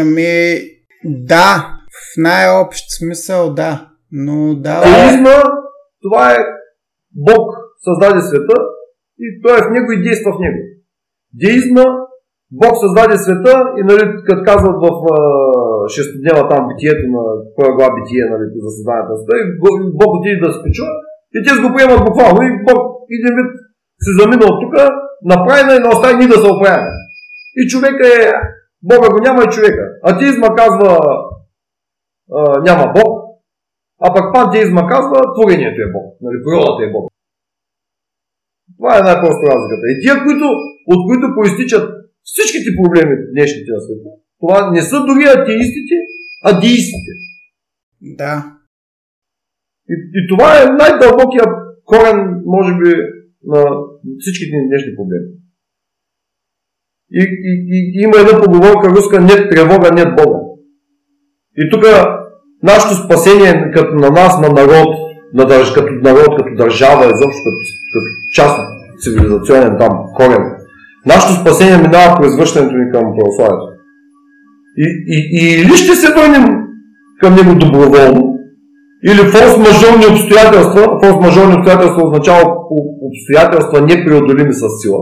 Ами, да, в най-общ смисъл да. Но да. Теизма, това е Бог създаде света и той е в него и действа в него. Деизма Бог създаде света и нали, като казват в шестоднева там битието на първа глава битие нали, за създаването на света, и Бог отиде да се почува и те го приемат буквално и Бог един вид се замина от тук, направена и не остави ни да се оправяме. И човека е, Бога го няма и човека. Атеизма казва а, няма Бог, а пък пантеизма казва творението е Бог, нали, природата е Бог. Това е най-просто разликата. И тия, които, от които проистичат всичките проблеми днешните на света. Това не са дори атеистите, а деистите. Да. И, и това е най-дълбокия корен, може би, на всичките днешни проблеми. И, и, и, и има една поговорка руска, нет тревога, нет Бога. И тук нашето спасение като на нас, на народ, на държ, като народ, като държава, изобщо като, като част от цивилизационен там корен, Нашето спасение минава през връщането ни към православието. И, и, и или ще се върнем към него доброволно, или форс-мажорни обстоятелства, форс-мажорни обстоятелства означава обстоятелства непреодолими с сила,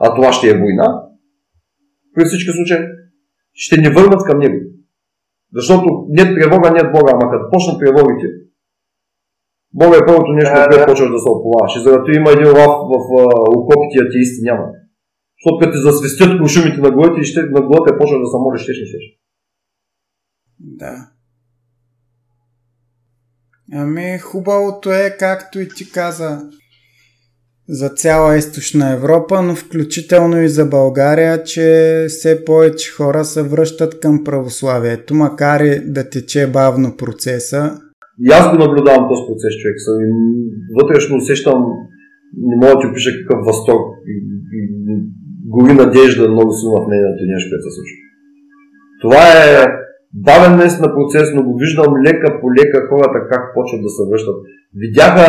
а това ще е война, при всички случаи ще ни върнат към него. Защото нет тревога, нет Бога, ама като почнат тревогите, Бога е първото нещо, което почваш да се оплаваш. И заради има един лав в, в окопите атеисти няма. Защото като те засвистят кушумите на главите и ще, на главата почва да се молиш, ще, ще, ще. Да. Ами хубавото е, както и ти каза, за цяла източна Европа, но включително и за България, че все повече хора се връщат към православието, макар и да тече бавно процеса. И аз го наблюдавам този процес, човек. Вътрешно усещам, не мога да ти опиша какъв възторг и, и гори надежда много силно в нейното нещо, което се случва. Това е бавен на процес, но го виждам лека по лека хората как почват да се връщат. Видяха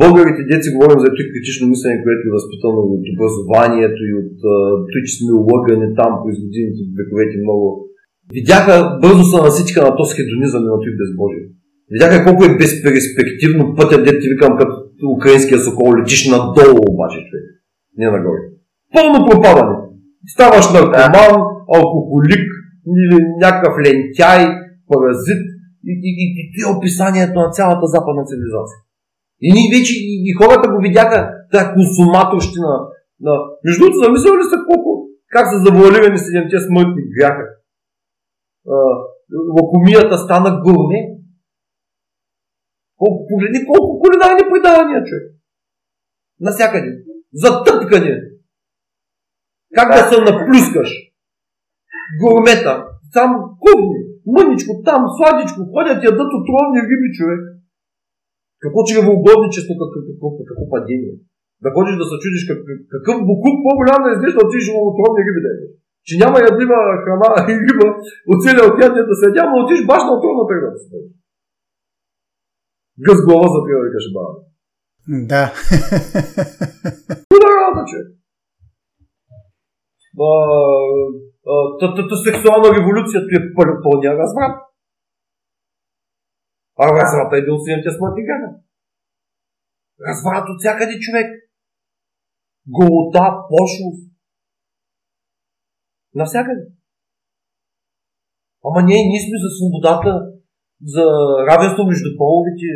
българите деца, говорим за това критично мислене, което е възпитано от образованието и от това, че сме улъгани там през годините, вековете много. Видяха бързо са насичка на този хедонизъм и на този безбожие. Видяха колко е безперспективно пътя, дете викам, като украинския сокол, летиш надолу обаче, човек. Не нагоре. Пълно пропадане. Ставаш наркоман, алкохолик, или някакъв лентяй, паразит и, и, и, и това е описанието на цялата западна цивилизация. И ние вече, и, и хората го видяха, тази консуматорщина. На... Между другото, замисляли ли са колко, как са завуалирани седемте смъртни гряха? лакомията стана гурне. Колко, погледни колко кулинарни предавания, човек. Насякъде. Затъпкане. Как да се наплюскаш? Гурмета. Сам кухни. Мъничко там, сладичко. Ходят ядат отровни риби, човек. Какво че е какво, какво, какво падение. Да ходиш да се чудиш как, какъв букук по-голям да изглежда, да отидеш в отровни риби да ядеш. Че няма ядлива храна и риба от целия океан да се ядя, но отидеш баш на отровна тръгна да се Гъс глава за да викаш баба. Да. Куда работа, че? Тата сексуална революция е пълния разврат. А разврата е бил сините смъртни гана. Разврат от всякъде човек. Голота, пошлост. Навсякъде. Ама ние, ние сме за свободата, за равенство между половите.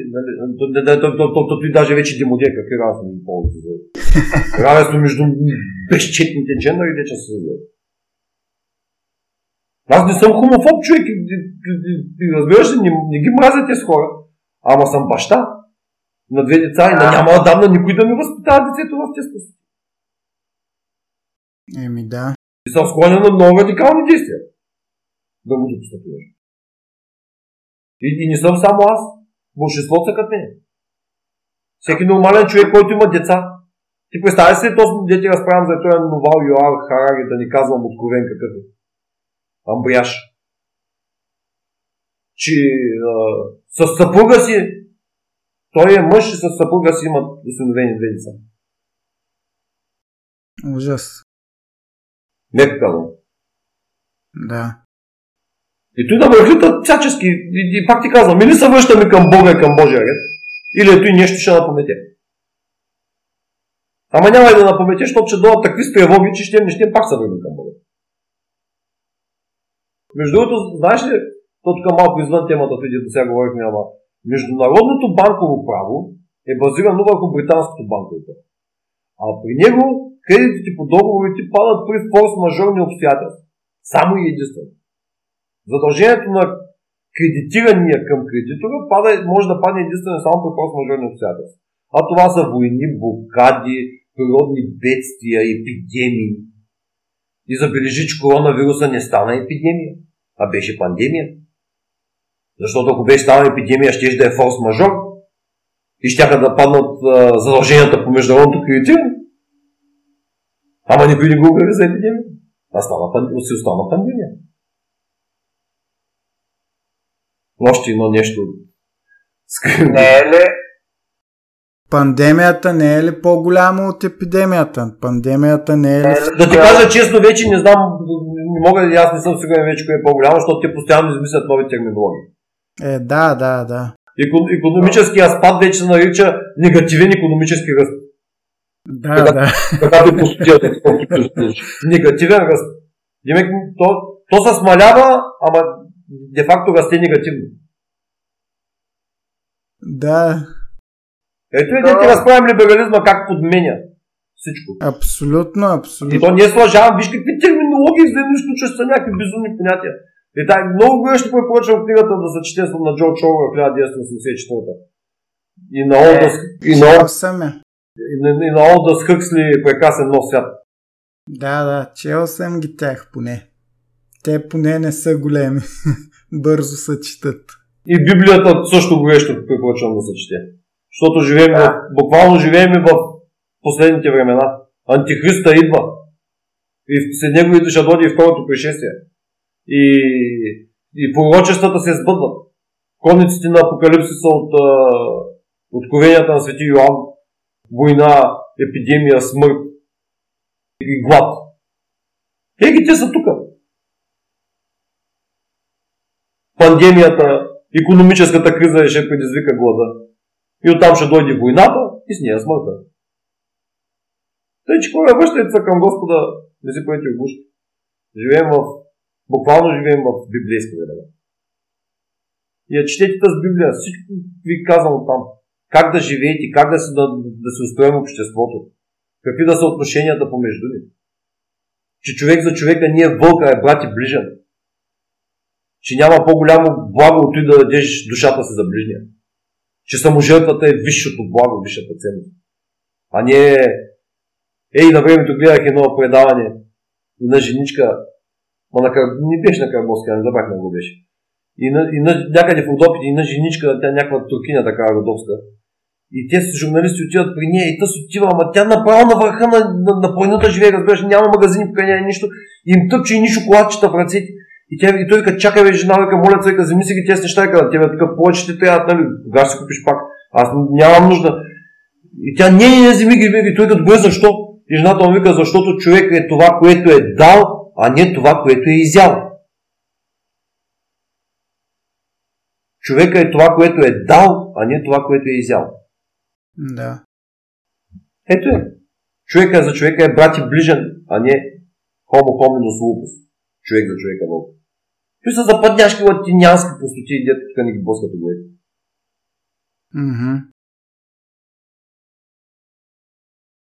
Той даже вече демодия как е равенство между половите. Равенство между безчетните джендъри, де че се Аз не съм хомофоб човек. Разбираш ли, не, не ги мразя тези хора. Ама съм баща на две деца и на няма отдавна никой да ми възпитава детето в тези Еми да. И съм склонен на много радикални действия. Да го допусна и, и не съм само аз. Большинството са като мен. Всеки нормален човек, който има деца. Ти представяш си, този дете разправям за този Новал Йоар Харари, да ни казвам откровен какъв е. Амбряш. Че а, с съпруга си, той е мъж и с съпруга си имат усиновени две деца. Ужас. Меко казвам. Да. И той да ме всячески. И, и пак ти казвам, или се връщаме към Бога и към Божия ред, или ето и нещо ще напомете. Ама няма и да напомете, защото ще дойдат такви стревоги, че ще, ще пак се върнем към Бога. Между другото, знаеш ли, то тук малко извън темата, преди до сега говорихме, ама международното банково право е базирано върху британското банково право. А при него кредитите по договорите падат при форс-мажорни обстоятелства. Само и единствено задължението на кредитирания към кредитора пада, може да падне единствено само при форс-мажорни обстоятелства. А това са войни, блокади, природни бедствия, епидемии. И забележи, че коронавируса не стана епидемия, а беше пандемия. Защото ако беше стана епидемия, ще да е форс-мажор и ще да паднат а, задълженията по международното кредитиране. Ама никой не го обяви за епидемия. А стана, си остана пандемия. Още едно нещо. Не е ли? Пандемията не е ли по-голяма от епидемията? Пандемията не е ли... Е, да ти кажа честно, вече не знам, не мога да аз не съм сигурен вече кое е по-голямо, защото те постоянно измислят нови терминологии. Е, да, да, да. Економическия спад вече се нарича негативен економически ръст. Да, Когда, да. Когато е негативен ръст. То, то се смалява, ама де-факто расте негативно. Да. Ето и да ти разправим либерализма как подменя всичко. Абсолютно, абсолютно. И то не слъжавам, виж какви терминологии вземеш, че са някакви безумни понятия. И так, много горещо препоръчвам книгата да се чете на Джо Чоуър 1984 И на Олдъс, и на, и на, и на Олдъс Хъксли прекрасен нов свят. Да, да, чел съм ги тях поне. Те поне не са големи. Бързо се четат. И Библията също горещо препоръчвам да се чете. Защото живеем, да. в, буквално живеем в последните времена. Антихриста идва. И след него ще дойде и второто пришествие. И, и пророчествата се сбъдват. Конниците на Апокалипсиса от откровенията на Свети Йоанн. Война, епидемия, смърт и глад. Еги те са тук. Пандемията, економическата криза ще предизвика глада. И оттам ще дойде войната и с нея смъртта. Тъй, че хора, връщайте се към Господа, не си поети обушки. Живеем в, буквално живеем в библейска времена. И я четете тази Библия, всичко ви казвам там. Как да живеете, как да се, да, да се устроим обществото, какви да са отношенията помежду ни. Че човек за човека не е вълка, е брат и ближен. Че няма по-голямо благо от и да дадеш душата си за ближния. Че саможертвата е висшето благо, висшата ценност. А не е Ей, на времето гледах едно предаване на женичка, ма на, не беше на Карбовска, не забрах на го беше. И, на, и на, някъде в Родопите, и на женичка, тя някаква туркина така родовска. И те с журналисти отиват при нея и тъс отива, ама тя направо на върха на, на, на планината живее, разбираш, няма магазини покрай нищо. И им тъпче и ни шоколадчета в ръцете. И тя и той вика, чакай жена, вика, моля се, вика, вземи си ги тези неща, вика, тебе така повече ще трябва, нали, кога си купиш пак. Аз нямам нужда. И тя, не, не, не, вземи ги, и той като го защо? И жената му вика, защото човек е това, което е дал, а не това, което е изял. Човека е това, което е дал, а не това, което е изял. Да. Ето е. Човека за човека е брат и ближен, а не homo hominus lupus. Човек за човека вълк. Той са западняшки латинянски простоти, дето тук не ги блъскат главите. Mm-hmm.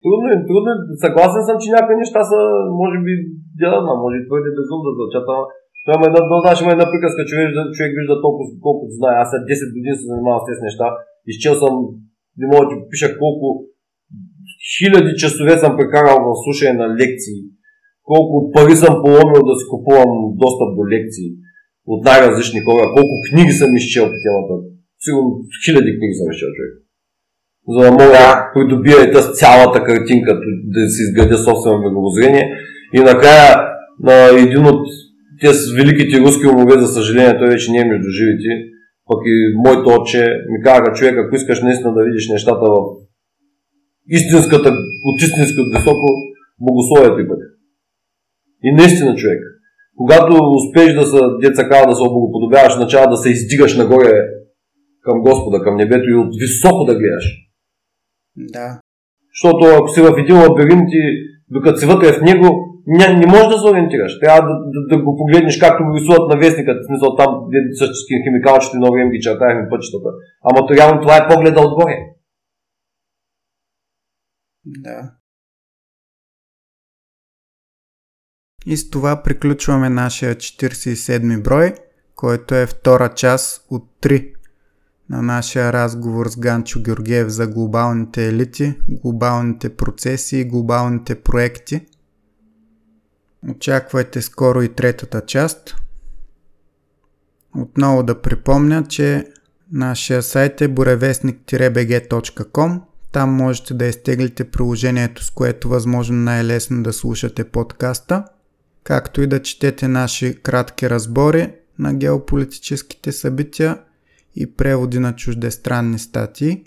Трудно е, трудно е. Съгласен съм, че някои неща са, може би, да знам, може и твърде безумно да звучат, ама той има една, знаеш, има една приказка, че човек, човек вижда толкова, колкото знае. Аз след 10 години се занимавам с тези неща. Изчел съм, не мога да ти пиша колко хиляди часове съм прекарал в слушане на лекции. Колко пари съм поломил да си купувам достъп до лекции от най-различни хора. Колко книги съм изчел по темата. Сигурно хиляди книги съм изчел човек за да мога да придобия и тази цялата картинка, да си изградя собствено мировоззрение. И накрая на един от тези великите руски умове, за съжаление, той вече не е между живите, пък и моето отче ми казаха, човек, ако искаш наистина да видиш нещата в истинската, от истинското високо, богословието и бъде. И наистина човек, когато успееш да се, деца казва, да се облагоподобяваш, начава да се издигаш нагоре към Господа, към небето и от високо да гледаш. Да. Защото ако си в един лабиринт и докато си вътре в него, не, не можеш да се ориентираш. Трябва да, да, да го погледнеш както го рисуват на вестника, в смисъл там същи химикалчета и нови ги чертаехме пътищата. Ама то явно това е погледа отгоре. Да. И с това приключваме нашия 47 брой, който е втора част от 3 на нашия разговор с Ганчо Георгиев за глобалните елити, глобалните процеси и глобалните проекти. Очаквайте скоро и третата част. Отново да припомня, че нашия сайт е borevestnik-bg.com Там можете да изтеглите приложението, с което възможно най-лесно да слушате подкаста, както и да четете наши кратки разбори на геополитическите събития и преводи на чуждестранни статии.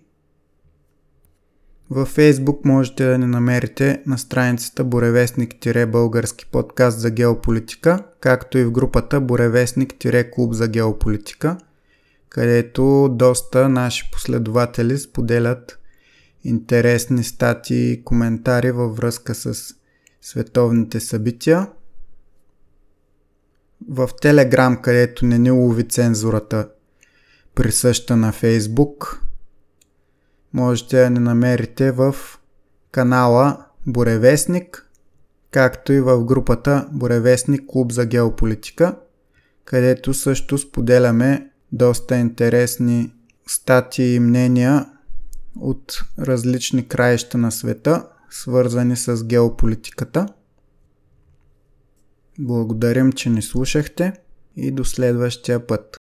Във Facebook можете да ни намерите на страницата Боревестник-български подкаст за геополитика, както и в групата Боревестник-клуб за геополитика, където доста наши последователи споделят интересни статии и коментари във връзка с световните събития. В Телеграм, където не ни лови цензурата присъща на Фейсбук. Можете да ни намерите в канала Боревестник, както и в групата Боревестник Клуб за геополитика, където също споделяме доста интересни статии и мнения от различни краища на света, свързани с геополитиката. Благодарим, че ни слушахте и до следващия път.